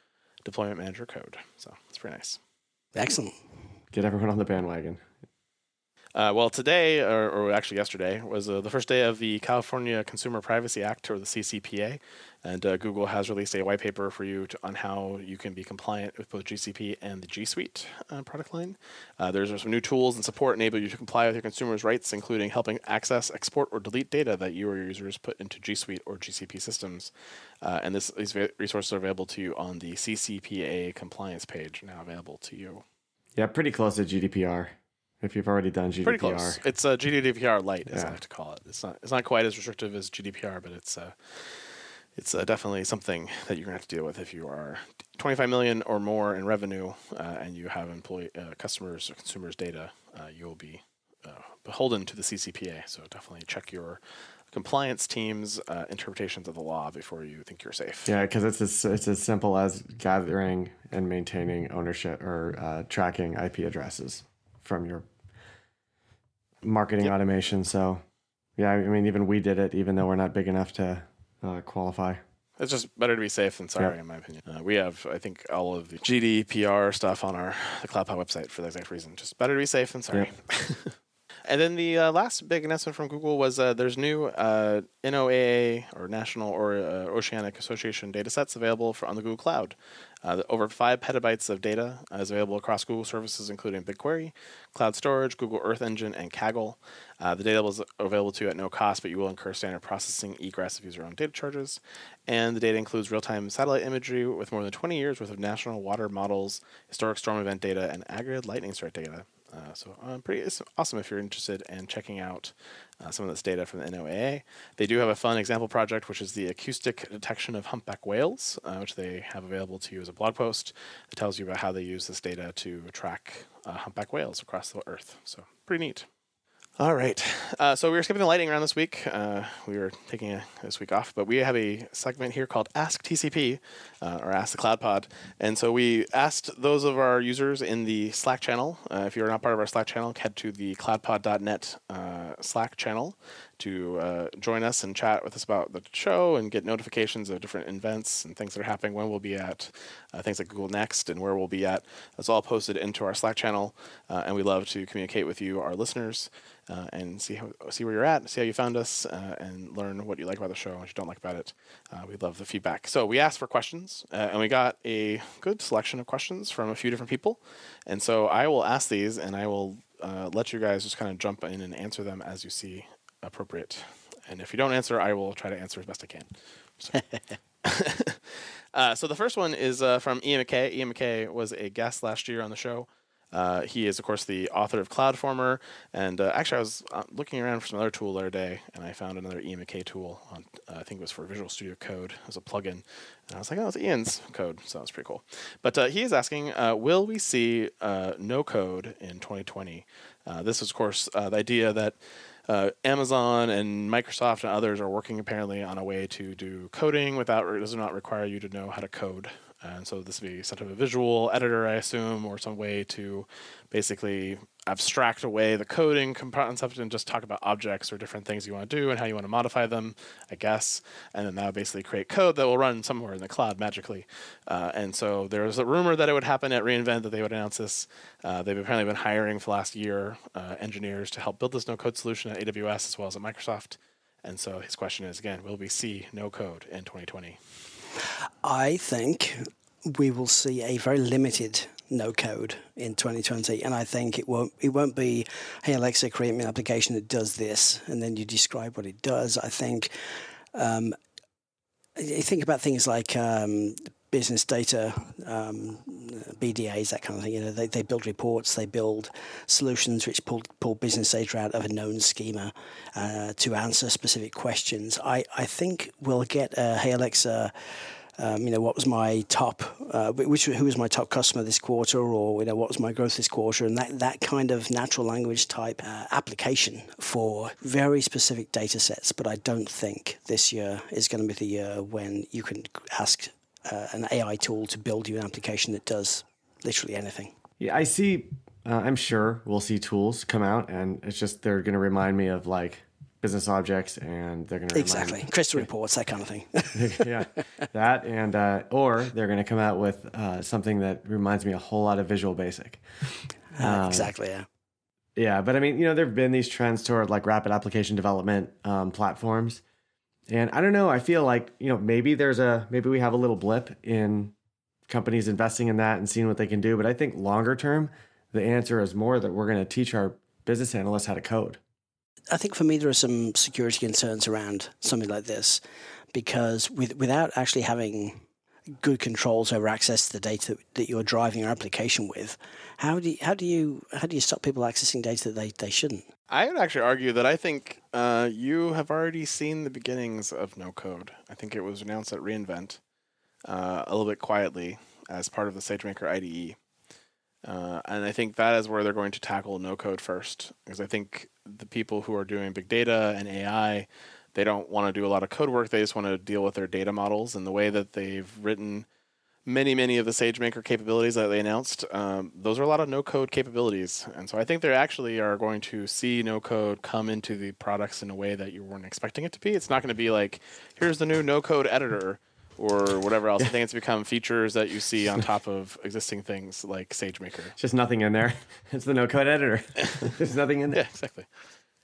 deployment manager code. So it's pretty nice. Excellent. Get everyone on the bandwagon. Uh, well, today, or, or actually yesterday, was uh, the first day of the California Consumer Privacy Act, or the CCPA, and uh, Google has released a white paper for you to, on how you can be compliant with both GCP and the G Suite uh, product line. Uh, there's some new tools and support enable you to comply with your consumers' rights, including helping access, export, or delete data that you or your users put into G Suite or GCP systems. Uh, and this, these resources are available to you on the CCPA compliance page, now available to you. Yeah, pretty close to GDPR. If you've already done GDPR, Pretty close. It's a GDPR light, as I Yeah. like to call it. It's not it's not quite as restrictive as GDPR, but it's uh, it's uh, definitely something that you're gonna have to deal with if you are 25 million or more in revenue uh, and you have employee uh, customers or consumers data. Uh, you will be uh, beholden to the CCPA. So definitely check your compliance team's uh, interpretations of the law before you think you're safe. Yeah, because it's as, it's as simple as gathering and maintaining ownership or uh, tracking IP addresses from your marketing Yep. automation. So, yeah, I mean, even we did it, even though we're not big enough to uh, qualify. It's just better to be safe than sorry, Yeah. in my opinion. Uh, we have, I think, all of the GDPR stuff on our the CloudPod website for that exact reason. Just better to be safe than sorry. and then the uh, last big announcement from Google was uh, there's new uh, NOAA or National or uh, Oceanic Association data sets available for on the Google Cloud. Uh, over five petabytes of data is available across Google services, including BigQuery, Cloud Storage, Google Earth Engine, and Kaggle. Uh, the data is available to you at no cost, but you will incur standard processing, egress, if you use your own data charges. And the data includes real-time satellite imagery with more than 20 years worth of national water models, historic storm event data, and aggregate lightning strike data. Uh, so uh, pretty it's awesome if you're interested in checking out uh, some of this data from the NOAA. They do have a fun example project, which is the acoustic detection of humpback whales, uh, which they have available to you as a blog post that tells you about how they use this data to track uh, humpback whales across the Earth. So pretty neat. All right. Uh, so we were skipping the lightning round this week. Uh, we were taking a, this week off, but we have a segment here called Ask TCP uh, or Ask the Cloud Pod. And so we asked those of our users in the Slack channel. Uh, if you're not part of our Slack channel, head to the cloudpod.net uh, Slack channel to uh, join us and chat with us about the show and get notifications of different events and things that are happening, when we'll be at, uh, things like Google Next and where we'll be at. That's all posted into our Slack channel, uh, and we love to communicate with you, our listeners, uh, and see how see where you're at, see how you found us, uh, and learn what you like about the show and what you don't like about it. Uh, we love the feedback. So we asked for questions, and we got a good selection of questions from a few different people, and so I will ask these, and I will uh, let you guys just kind of jump in and answer them as you see appropriate. And if you don't answer, I will try to answer as best I can. So, uh, so the first one is uh, from Ian McKay. Ian McKay was a guest last year on the show. Uh, he is, of course, the author of CloudFormer. And uh, actually, I was uh, looking around for some other tool the other day, and I found another Ian McKay tool. On, uh, I think it was for Visual Studio Code as a plugin. And I was like, oh, it's Ian's code. So that's pretty cool. But uh, he is asking uh, Will we see no code in 2020? this is, of course, the idea that. Uh, Amazon and Microsoft and others are working apparently on a way to do coding without it does not require you to know how to code. And so this would be sort of a visual editor, I assume, or some way to basically abstract away the coding concept and just talk about objects or different things you want to do and how you want to modify them, I guess. And then that would basically create code that will run somewhere in the cloud magically. Uh, and so there was a rumor that it would happen at reInvent that they would announce this. Uh, they've apparently been hiring for last year uh, engineers to help build this no code solution at AWS as well as at Microsoft. And so his question is again, will we see no code in 2020? I think we will see a very limited no code in 2020 and i think it won't it won't be hey alexa create me an application that does this and then you describe what it does. I think um, you think about things like um, business data um, bdas that kind of thing you know they, they build reports they build solutions which pull, pull business data out of a known schema uh, to answer specific questions i, I think we'll get a hey alexa um, you know, what was my top, uh, which who was my top customer this quarter, or you know, what was my growth this quarter, and that that kind of natural language type uh, application for very specific data sets. But I don't think this year is going to be the year when you can ask uh, an AI tool to build you an application that does literally anything. Yeah, I see. Uh, I'm sure we'll see tools come out, and it's just they're going to remind me of like business objects, and they're going to exactly crystal reports, that kind of thing. yeah, that and uh, or they're going to come out with uh, something that reminds me a whole lot of Visual Basic. Um, exactly. Yeah. Yeah, but I mean, you know, there've been these trends toward like rapid application development um, platforms, and I don't know. I feel like you know maybe there's a maybe we have a little blip in companies investing in that and seeing what they can do. But I think longer term, the answer is more that we're going to teach our business analysts how to code. I think for me there are some security concerns around something like this because with, without actually having good controls over access to the data that you're driving your application with, how do you, how do you how do you stop people accessing data that they, they shouldn't? I would actually argue that I think uh, you have already seen the beginnings of no code. I think it was announced at reInvent uh, a little bit quietly as part of the SageMaker IDE. Uh, and I think that is where they're going to tackle no code first, because I think the people who are doing big data and AI, they don't want to do a lot of code work. They just want to deal with their data models and the way that they've written many, many of the SageMaker capabilities that they announced. Um, those are a lot of no code capabilities, and so I think they actually are going to see no code come into the products in a way that you weren't expecting it to be. It's not going to be like, here's the new no code editor or whatever else. I think it's become features that you see on top of existing things like SageMaker. It's just nothing in there. It's the no code editor. There's nothing in there. Yeah, exactly.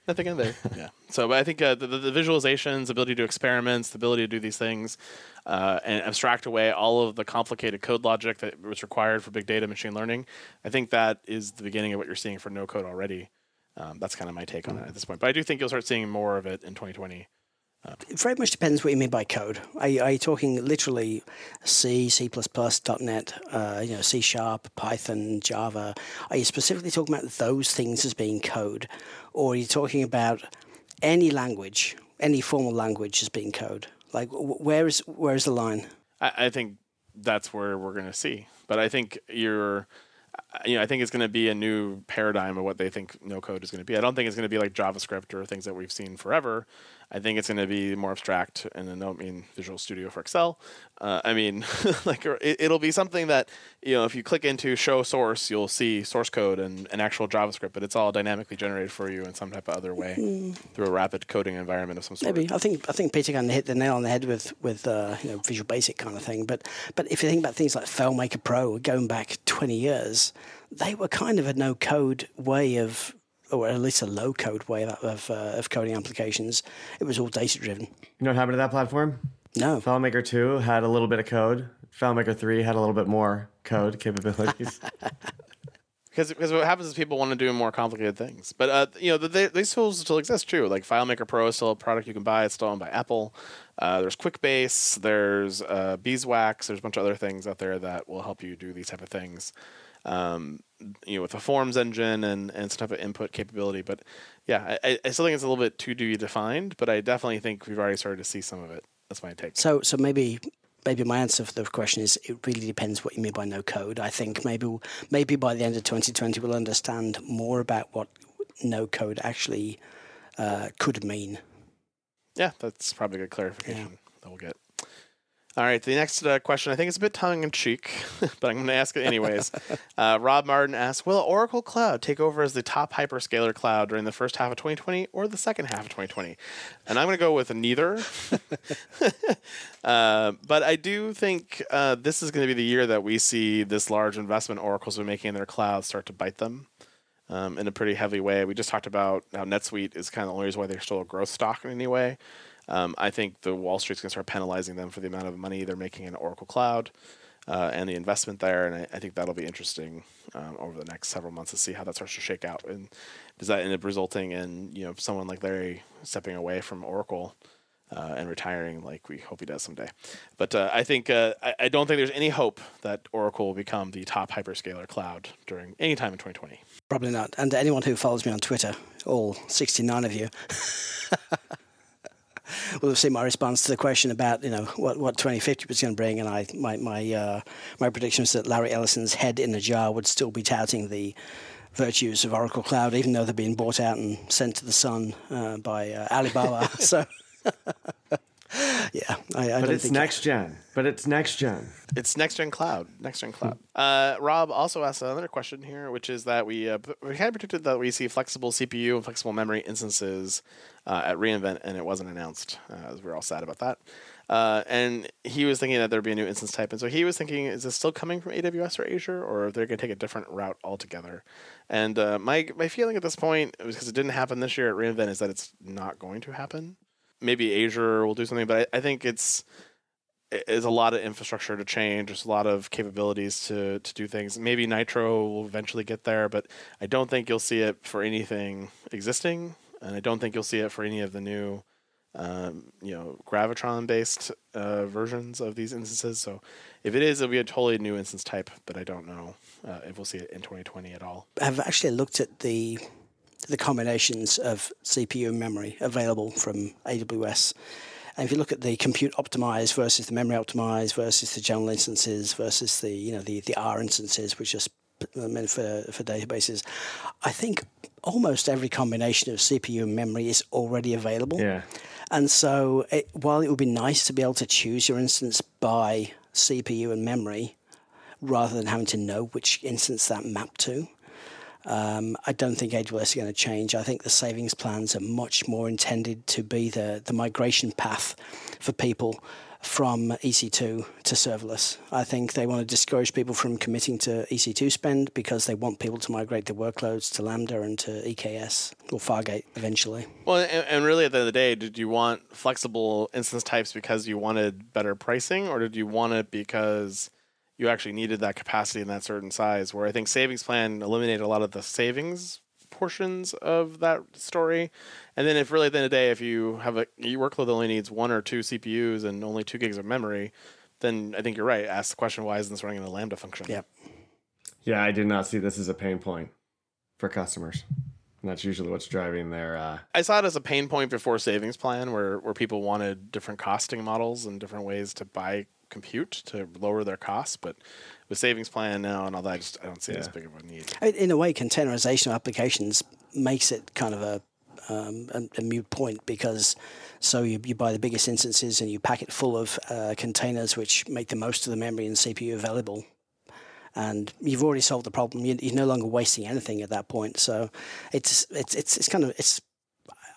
Nothing in there. yeah. So, but I think uh, the, the, visualizations, ability to do experiments, the ability to do these things, uh, and abstract away all of the complicated code logic that was required for big data machine learning, I think that is the beginning of what you're seeing for no code already. Um, that's kind of my take on it at this point. But I do think you'll start seeing more of it in 2020. It very much depends what you mean by code. Are you, are you talking literally C, C++, .NET, uh, you know, C Sharp, Python, Java? Are you specifically talking about those things as being code, or are you talking about any language, any formal language as being code? Like, where is where is the line? I, I think that's where we're going to see. But I think you're you know, I think it's going to be a new paradigm of what they think no code is going to be. I don't think it's going to be like JavaScript or things that we've seen forever. I think it's going to be more abstract, and I don't mean Visual Studio for Excel. Uh, I mean, like it, will be something that you know, if you click into Show Source, you'll see source code and, and actual JavaScript, but it's all dynamically generated for you in some type of other way mm. through a rapid coding environment of some sort. Maybe I think I think Peter kind of hit the nail on the head with with uh, you know Visual Basic kind of thing. But but if you think about things like FileMaker Pro, going back twenty years, they were kind of a no code way of or at least a low code way of, of, uh, of coding applications. It was all data driven. You know what happened to that platform? No. FileMaker 2 had a little bit of code. FileMaker 3 had a little bit more code capabilities. because because what happens is people want to do more complicated things. But uh, you know, the, the, these tools still exist too. Like FileMaker Pro is still a product you can buy. It's still owned by Apple. Uh, there's QuickBase. There's uh, Beeswax. There's a bunch of other things out there that will help you do these type of things. Um, you know, with a forms engine and and some type of input capability. But yeah, I, I still think it's a little bit too to be defined. But I definitely think we've already started to see some of it. That's my take. So, so maybe maybe my answer for the question is it really depends what you mean by no code. I think maybe maybe by the end of 2020 we'll understand more about what no code actually uh, could mean. Yeah, that's probably a good clarification yeah. that we'll get. All right, the next uh, question I think is a bit tongue in cheek, but I'm going to ask it anyways. uh, Rob Martin asks Will Oracle Cloud take over as the top hyperscaler cloud during the first half of 2020 or the second half of 2020? And I'm going to go with neither. uh, but I do think uh, this is going to be the year that we see this large investment Oracle's been making in their cloud start to bite them. Um, in a pretty heavy way. We just talked about how NetSuite is kind of the only reason why they're still a growth stock in any way. Um, I think the Wall Street's going to start penalizing them for the amount of money they're making in Oracle Cloud uh, and the investment there. And I, I think that'll be interesting um, over the next several months to see how that starts to shake out. And does that end up resulting in you know someone like Larry stepping away from Oracle? Uh, and retiring like we hope he does someday. But uh, I think uh, I, I, don't think there's any hope that Oracle will become the top hyperscaler cloud during any time in 2020. Probably not. And anyone who follows me on Twitter, all 69 of you, will have seen my response to the question about you know what, what 2050 was going to bring, and I my my uh, my prediction was that Larry Ellison's head in a jar would still be touting the virtues of Oracle Cloud, even though they're being bought out and sent to the sun uh, by uh, Alibaba. so. yeah, I, I but it's next gen. But it's next gen. It's next gen cloud. Next gen cloud. Uh, Rob also asked another question here, which is that we uh, we kind of predicted that we see flexible CPU and flexible memory instances uh, at reInvent, and it wasn't announced. Uh, we are all sad about that. Uh, and he was thinking that there'd be a new instance type, and so he was thinking, is this still coming from AWS or Azure, or are they going to take a different route altogether? And uh, my my feeling at this point, because it didn't happen this year at reInvent, is that it's not going to happen. Maybe Azure will do something, but I, I think it's is a lot of infrastructure to change. There's a lot of capabilities to to do things. Maybe Nitro will eventually get there, but I don't think you'll see it for anything existing and I don't think you'll see it for any of the new, um, you know, Gravitron-based uh, versions of these instances. So, if it is, it'll be a totally new instance type, but I don't know uh, if we'll see it in 2020 at all. I've actually looked at the the combinations of CPU and memory available from AWS. And if you look at the compute optimized versus the memory optimized versus the general instances versus the you know the the R instances, which are uh, meant for for databases, I think almost every combination of CPU and memory is already available. Yeah. And so, it, while it would be nice to be able to choose your instance by CPU and memory, rather than having to know which instance that mapped to, um, I don't think AWS is going to change. I think the savings plans are much more intended to be the, the migration path for people from EC2 to serverless. I think they want to discourage people from committing to EC2 spend because they want people to migrate their workloads to Lambda and to EKS or Fargate eventually. Well, and, and really at the end of the day, did you want flexible instance types because you wanted better pricing or did you want it because you actually needed that capacity in that certain size? Where I think savings plan eliminated a lot of the savings portions of that story. And then if really at the end of the day, if you have a your workload that only needs one or two CPUs and only two gigs of memory, then I think you're right. Ask the question, why isn't this running in a Lambda function? Yep. Yeah, I did not see this as a pain point for customers. And that's usually what's driving their. Uh... I saw it as a pain point before savings plan, where where people wanted different costing models and different ways to buy compute to lower their costs. But with savings plan now and all that, I just I don't see yeah. it as big of a need. In a way, containerization of applications makes it kind of a um, a, a, mute point because so you, you buy the biggest instances and you pack it full of uh, containers which make the most of the memory and CPU available. And you've already solved the problem. You, are no longer wasting anything at that point. So it's it's it's it's kind of it's.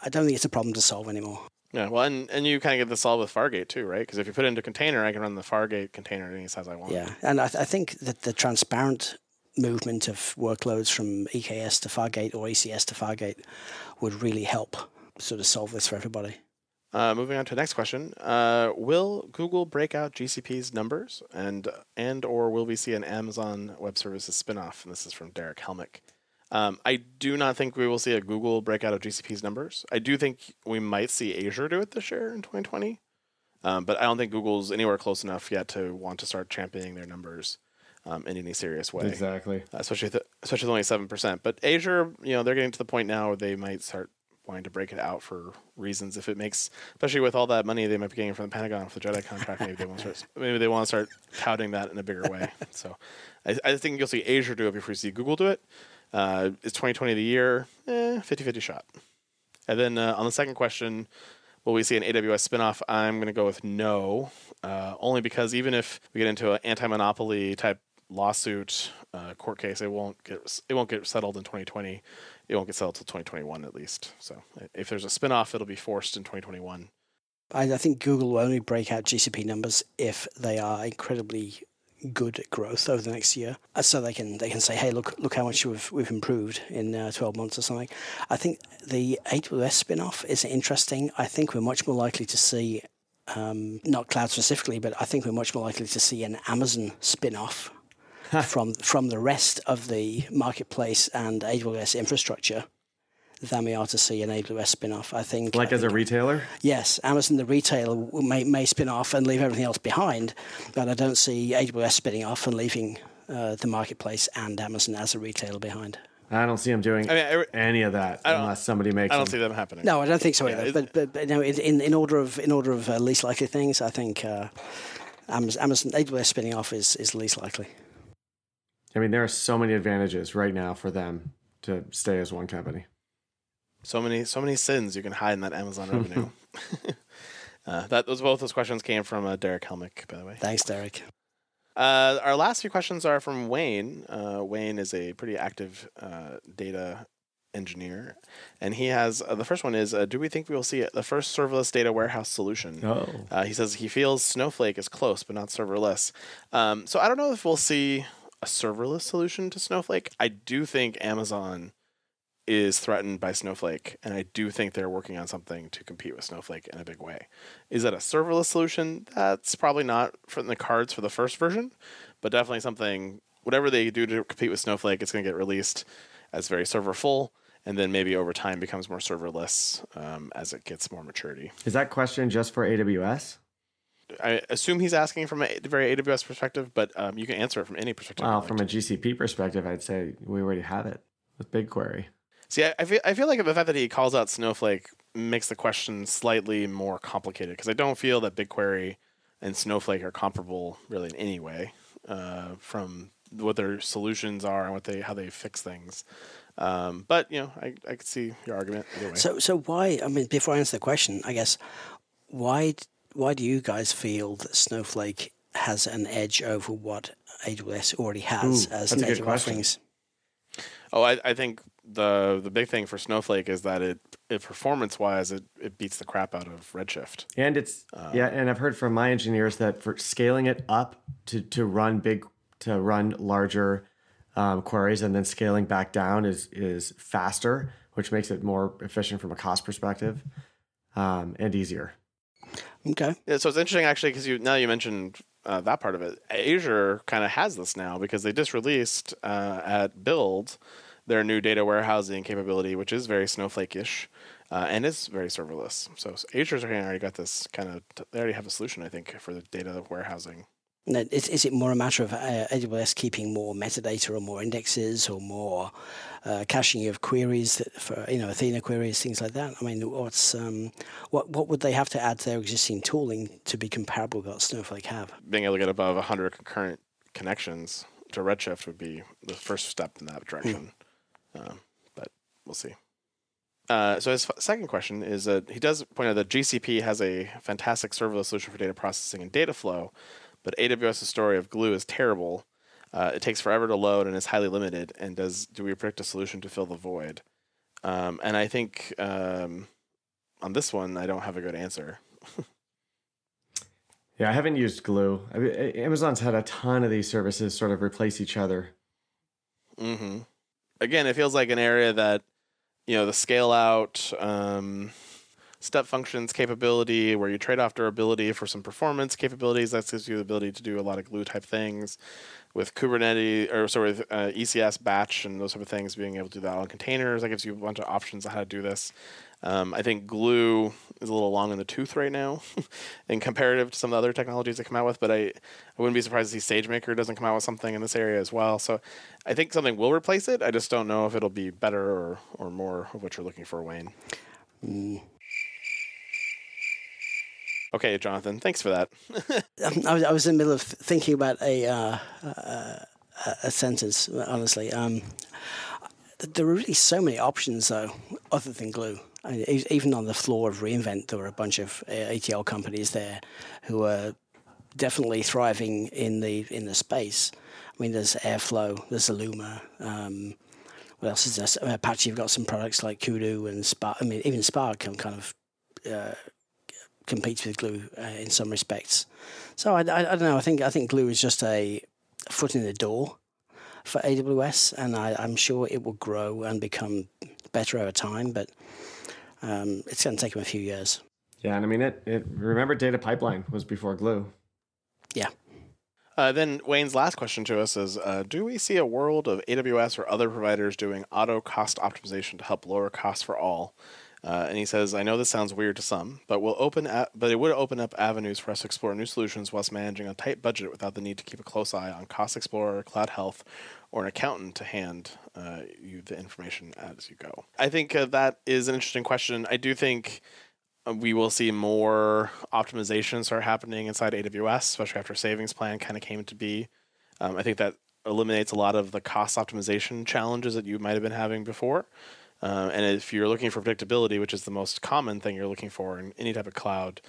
I don't think it's a problem to solve anymore. Yeah, well, and, and you kind of get this all with Fargate too, right? Because if you put it into container, I can run the Fargate container any size I want. Yeah, and I, th- I think that the transparent movement of workloads from EKS to Fargate or ECS to Fargate would really help sort of solve this for everybody. Uh, moving on to the next question: uh, Will Google break out GCP's numbers, and and or will we see an Amazon Web Services spinoff? And this is from Derek Helmick. Um, I do not think we will see a Google breakout of GCP's numbers. I do think we might see Azure do it this year in 2020, um, but I don't think Google's anywhere close enough yet to want to start championing their numbers. um, in any serious way. Exactly. Uh, especially th- especially with only seven percent. But Azure, you know, they're getting to the point now where they might start wanting to break it out for reasons. If it makes, especially with all that money they might be getting from the Pentagon for the Jedi contract, maybe they want to start. Maybe they want to start touting that in a bigger way. So, I, I think you'll see Azure do it before you see Google do it. Uh, is 2020 the year? Eh, 50-50 shot. And then uh, on the second question, will we see an AWS spinoff? I'm going to go with no, uh, only because even if we get into an anti-monopoly type lawsuit uh, court case, it won't get it won't get settled in 2020. It won't get settled till 2021 at least. So if there's a spinoff, it'll be forced in 2021. I, I think Google will only break out GCP numbers if they are incredibly good growth over the next year, Uh, so they can they can say, hey, look look how much we've we've improved in uh, 12 months or something. I think the AWS spin-off is interesting. I think we're much more likely to see. Um, not cloud specifically, but I think we're much more likely to see an Amazon spin-off from from the rest of the marketplace and AWS infrastructure than we are to see an AWS spin-off. I think Like I as a retailer? Yes, Amazon, the retailer, may, may spin off and leave everything else behind, but I don't see AWS spinning off and leaving uh, the marketplace and Amazon as a retailer behind. I don't see them doing I mean, I, any of that unless somebody makes I don't them. see them happening. No, I don't think so either. it- but, but, but you know, in, in, in order of in order of uh, least likely things, I think uh, Amazon, Amazon AWS spinning off is, is least likely. I mean, there are so many advantages right now for them to stay as one company. So many, so many sins you can hide in that Amazon revenue. uh, that those both those questions came from uh, Derek Helmick, by the way. Thanks, Derek. Uh, our last few questions are from Wayne. Uh, Wayne is a pretty active uh, data engineer, and he has uh, the first one is: uh, Do we think we will see the first serverless data warehouse solution? Oh. Uh, he says he feels Snowflake is close, but not serverless. Um, so I don't know if we'll see a serverless solution to Snowflake. I do think Amazon is threatened by Snowflake, and I do think they're working on something to compete with Snowflake in a big way. Is that a serverless solution? That's probably not in the cards for the first version, but definitely something. Whatever they do to compete with Snowflake, it's going to get released as very server full, and then maybe over time becomes more serverless um, as it gets more maturity. Is that question just for AWS? I assume he's asking from a very AWS perspective, but um, you can answer it from any perspective. Well, from a GCP perspective, I'd say we already have it with BigQuery. See, I, I feel I feel like the fact that he calls out Snowflake makes the question slightly more complicated because I don't feel that BigQuery and Snowflake are comparable really in any way uh, from what their solutions are and what they how they fix things. Um, but you know, I I could see your argument either way. So, so why? I mean, before I answer the question, I guess why why do you guys feel that Snowflake has an edge over what AWS already has Ooh, as that's a good native offerings? Oh, I, I think the the big thing for Snowflake is that it, it performance wise it, it beats the crap out of Redshift. And it's yeah, and I've heard from my engineers that for scaling it up to to run big to run larger um, queries and then scaling back down is is faster, which makes it more efficient from a cost perspective um, and easier. Okay, Yeah, so it's interesting actually because you now you mentioned uh, that part of it. Azure kind of has this now because they just released uh, at Build their new data warehousing capability, which is very Snowflake-ish uh, and is very serverless. So Azure's already got this kind of. They already have a solution, I think, for the data warehousing. Is, is it more a matter of uh, AWS keeping more metadata or more indexes or more uh, caching of queries that for you know Athena queries, things like that? I mean, what's um, what what would they have to add to their existing tooling to be comparable with what Snowflake have? Being able to get above 100 concurrent connections to Redshift would be the first step in that direction. Um, but we'll see. Uh, so his f- second question is that he does point out that GCP has a fantastic serverless solution for data processing and data flow, but AWS's story of Glue is terrible. Uh, it takes forever to load and is highly limited. And does do we predict a solution to fill the void? Um, and I think um, on this one, I don't have a good answer. Yeah, I haven't used Glue. I mean, Amazon's had a ton of these services sort of replace each other. hmm Again, it feels like an area that you know the scale out, um, step functions capability where you trade off durability for some performance capabilities. That gives you the ability to do a lot of glue type things with Kubernetes or sorry with uh, ECS batch and those type of things. Being able to do that on containers that gives you a bunch of options on how to do this. Um, I think glue is a little long in the tooth right now, in comparative to some of the other technologies that come out with. But I, I wouldn't be surprised to see SageMaker doesn't come out with something in this area as well. So I think something will replace it. I just don't know if it'll be better or, or more of what you're looking for, Wayne. Mm. Okay, Jonathan, thanks for that. Um, I, was, I was in the middle of thinking about a uh, uh, a sentence. Honestly, um, there are really so many options though, other than glue. Even on the floor of reInvent, there were a bunch of uh, ETL companies there who are definitely thriving in the in the space. I mean, there's Airflow, there's Alooma. Um, what else is there? Apache have got some products like Kudu and Spark. I mean, even Spark can kind of uh, competes with Glue uh, in some respects. So I, I, I, don't know. I think I think Glue is just a foot in the door for AWS, and I, am sure it will grow and become better over time. But um, it's going to take them a few years. Yeah, and I mean it. It remember data pipeline was before Glue. Yeah. Uh, then Wayne's last question to us is: uh, Do we see a world of AWS or other providers doing auto cost optimization to help lower costs for all? Uh, and he says, "I know this sounds weird to some, but will open, a- but it would open up avenues for us to explore new solutions whilst managing a tight budget without the need to keep a close eye on Cost Explorer, Cloud Health, or an accountant to hand uh, you the information as you go. I think uh, that is an interesting question. I do think uh, we will see more optimization start happening inside AWS, especially after Savings Plan kind of came to be. Um, I think that eliminates a lot of the cost optimization challenges that you might have been having before. Uh, and if you're looking for predictability, which is the most common thing you're looking for in any type of cloud,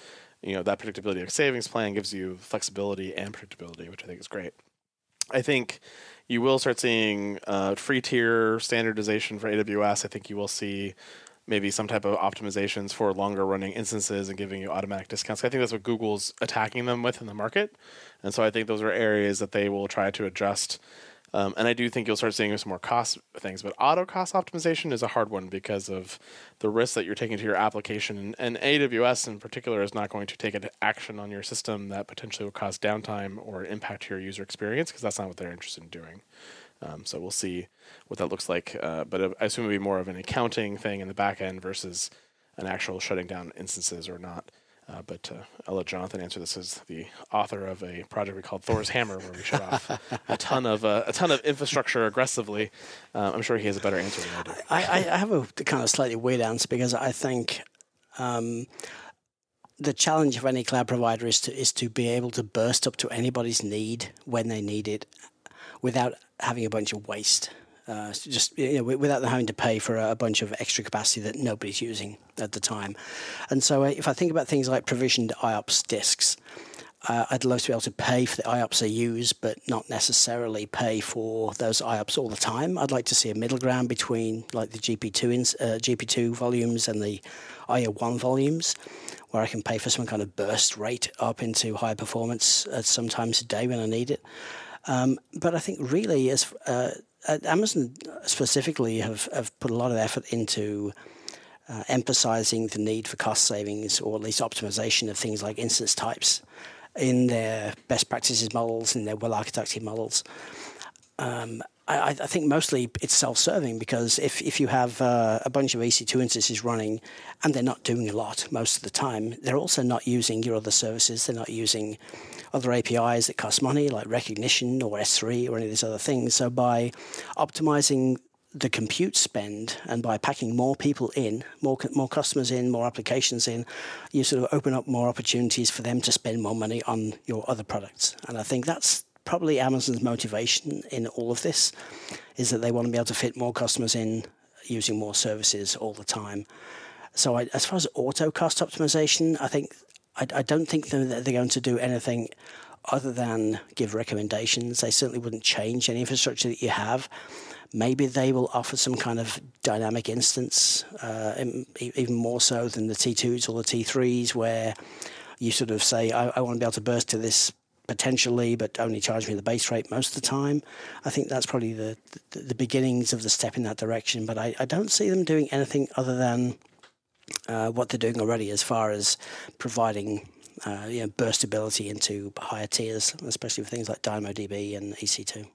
you know that predictability of savings plan gives you flexibility and predictability, which I think is great. I think you will start seeing uh, free tier standardization for AWS. I think you will see maybe some type of optimizations for longer running instances and giving you automatic discounts. I think that's what Google's attacking them with in the market. And so I think those are areas that they will try to adjust um, and I do think you'll start seeing some more cost things, but auto cost optimization is a hard one because of the risk that you're taking to your application. And, and AWS in particular is not going to take an action on your system that potentially will cause downtime or impact your user experience because that's not what they're interested in doing. Um, so we'll see what that looks like. Uh, but I assume it'll be more of an accounting thing in the back end versus an actual shutting down instances or not. Uh, but uh, I'll let Jonathan answer this as the author of a project we called Thor's Hammer, where we shut off a ton of uh, a ton of infrastructure aggressively. Uh, I'm sure he has a better answer than I do. I, I have a kind of slightly weird answer because I think um, the challenge of any cloud provider is to is to be able to burst up to anybody's need when they need it, without having a bunch of waste. Uh, just you know, without them having to pay for a bunch of extra capacity that nobody's using at the time. And so, uh, if I think about things like provisioned IOPS disks, uh, I'd love to be able to pay for the IOPS I use, but not necessarily pay for those IOPS all the time. I'd like to see a middle ground between like the GP2 in, uh, GP2 volumes and the IO1 volumes, where I can pay for some kind of burst rate up into high performance at some sometimes a day when I need it. Um, but I think really, as uh, Amazon specifically have, have put a lot of effort into uh, emphasizing the need for cost savings or at least optimization of things like instance types in their best practices models and their well architected models. Um, I, I, think mostly it's self-serving because if, if you have uh, a bunch of EC2 instances running and they're not doing a lot most of the time, they're also not using your other services. They're not using other APIs that cost money, like Rekognition or S3 or any of these other things. So by optimizing the compute spend and by packing more people in, more more customers in, more applications in, you sort of open up more opportunities for them to spend more money on your other products. And I think that's probably Amazon's motivation in all of this, is that they want to be able to fit more customers in using more services all the time. So I, as far as auto cost optimization, I think I, I don't think that they're going to do anything other than give recommendations. They certainly wouldn't change any infrastructure that you have. Maybe they will offer some kind of dynamic instance, uh, even more so than the T2s or the T3s, where you sort of say, I, I want to be able to burst to this potentially, but only charge me the base rate most of the time. I think that's probably the, the, the beginnings of the step in that direction, but I, I don't see them doing anything other than uh, what they're doing already as far as providing uh, you know, burstability into higher tiers, especially for things like DynamoDB and EC2.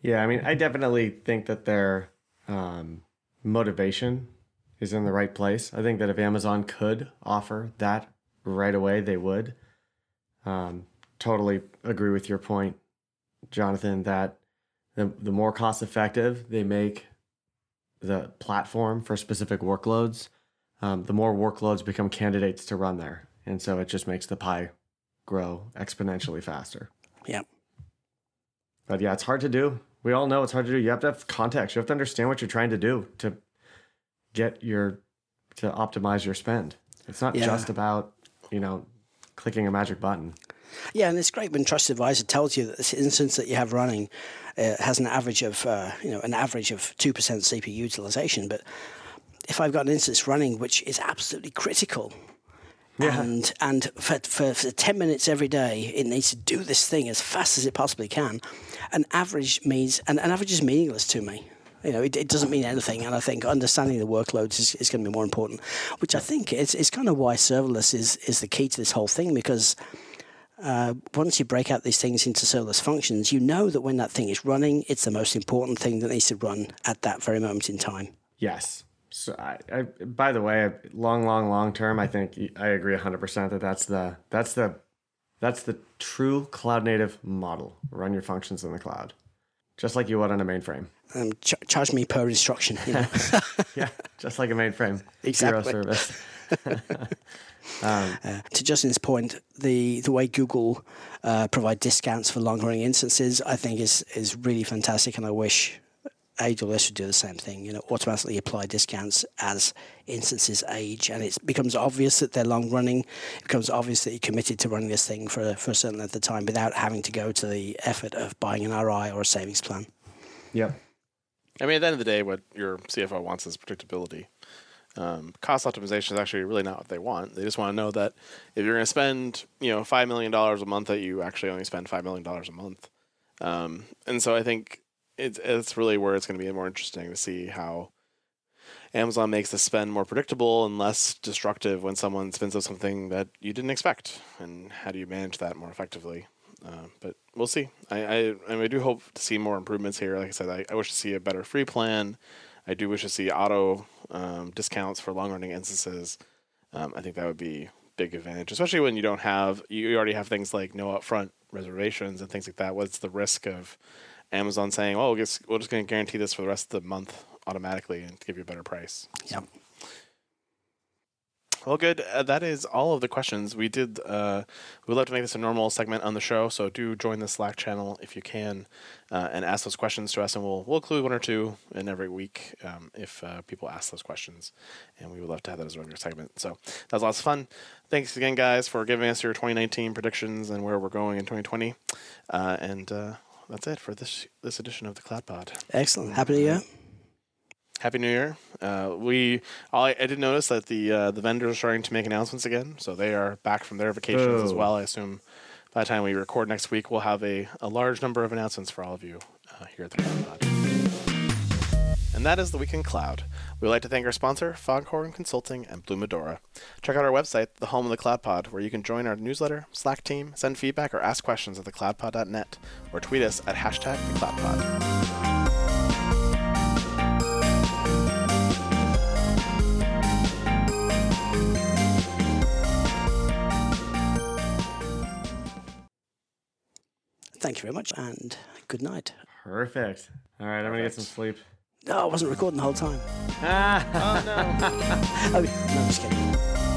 Yeah, I mean, I definitely think that their um, motivation is in the right place. I think that if Amazon could offer that right away, they would. Um, totally agree with your point, Jonathan, that the, the more cost effective they make the platform for specific workloads, um, the more workloads become candidates to run there. And so it just makes the pie grow exponentially faster. Yeah. But yeah, it's hard to do. We all know it's hard to do. You have to have context. You have to understand what you're trying to do to get your to optimize your spend. It's not Yeah. just about, you know, clicking a magic button. Yeah, and it's great when Trusted Advisor tells you that this instance that you have running uh, has an average of, uh, you know, an average of two percent CPU utilization. But if I've got an instance running which is absolutely critical, Yeah. and and for, for, for ten minutes every day, it needs to do this thing as fast as it possibly can. An average means, and an average is meaningless to me. You know, it, it doesn't mean anything, and I think understanding the workloads is, is going to be more important. Which I think is, is kind of why serverless is, is the key to this whole thing because uh, once you break out these things into serverless functions, you know that when that thing is running, it's the most important thing that needs to run at that very moment in time. Yes. So I, I by the way, long, long, long term, I think I agree 100% that that's the that's the that's the true cloud native model. Run your functions in the cloud, just like you would on a mainframe. Um, ch- charge me per instruction. You know? Yeah, just like a mainframe. Exactly. Zero service. Uh, to Justin's point, the the way Google uh, provide discounts for long running instances, I think is is really fantastic, and I wish AWS would do the same thing. You know, automatically apply discounts as instances age, and it becomes obvious that they're long running. It becomes obvious that you're committed to running this thing for a, for a certain length of time without having to go to the effort of buying an RI or a savings plan. Yep. I mean, at the end of the day, what your CFO wants is predictability. Um, cost optimization is actually really not what they want. They just want to know that if you're going to spend, you know, five million dollars a month, that you actually only spend five million dollars a month. Um, and so I think it's it's really where it's going to be more interesting to see how Amazon makes the spend more predictable and less destructive when someone spends on something that you didn't expect, and how do you manage that more effectively? Uh, but we'll see. I, I I mean, I do hope to see more improvements here. Like I said, I, I wish to see a better free plan. I do wish to see auto um, discounts for long running instances. Um, I think that would be big advantage, especially when you don't have you already have things like no upfront reservations and things like that. What's the risk of Amazon saying, "Well, we'll just, we're just going to guarantee this for the rest of the month automatically and give you a better price"? Yep. Well, good. Uh, that is all of the questions we did. Uh, we'd love to make this a normal segment on the show, so do join the Slack channel if you can, uh, and ask those questions to us, and we'll we'll include one or two in every week um, if uh, people ask those questions, and we would love to have that as a regular segment. So that was lots of fun. Thanks again, guys, for giving us your 2019 predictions and where we're going in 2020, uh, and uh, that's it for this this edition of the Cloud Pod. Excellent. Happy New Year. Happy New Year. Uh, we I, I did notice that the uh, the vendors are starting to make announcements again, so they are back from their vacations as well. I assume by the time we record next week, we'll have a, a large number of announcements for all of you uh, here at the Cloud Pod. And that is the Weekend Cloud. We'd like to thank our sponsor, Foghorn Consulting and Blue Medora. Check out our website, the home of the Cloud Pod, where you can join our newsletter, Slack team, send feedback, or ask questions at thecloudpod.net, or tweet us at hashtag thecloudpod. Thank you very much, and good night. Perfect. All right, I'm gonna get some sleep. No, I wasn't recording the whole time. Ah. Oh, no. Oh, no, I'm just kidding.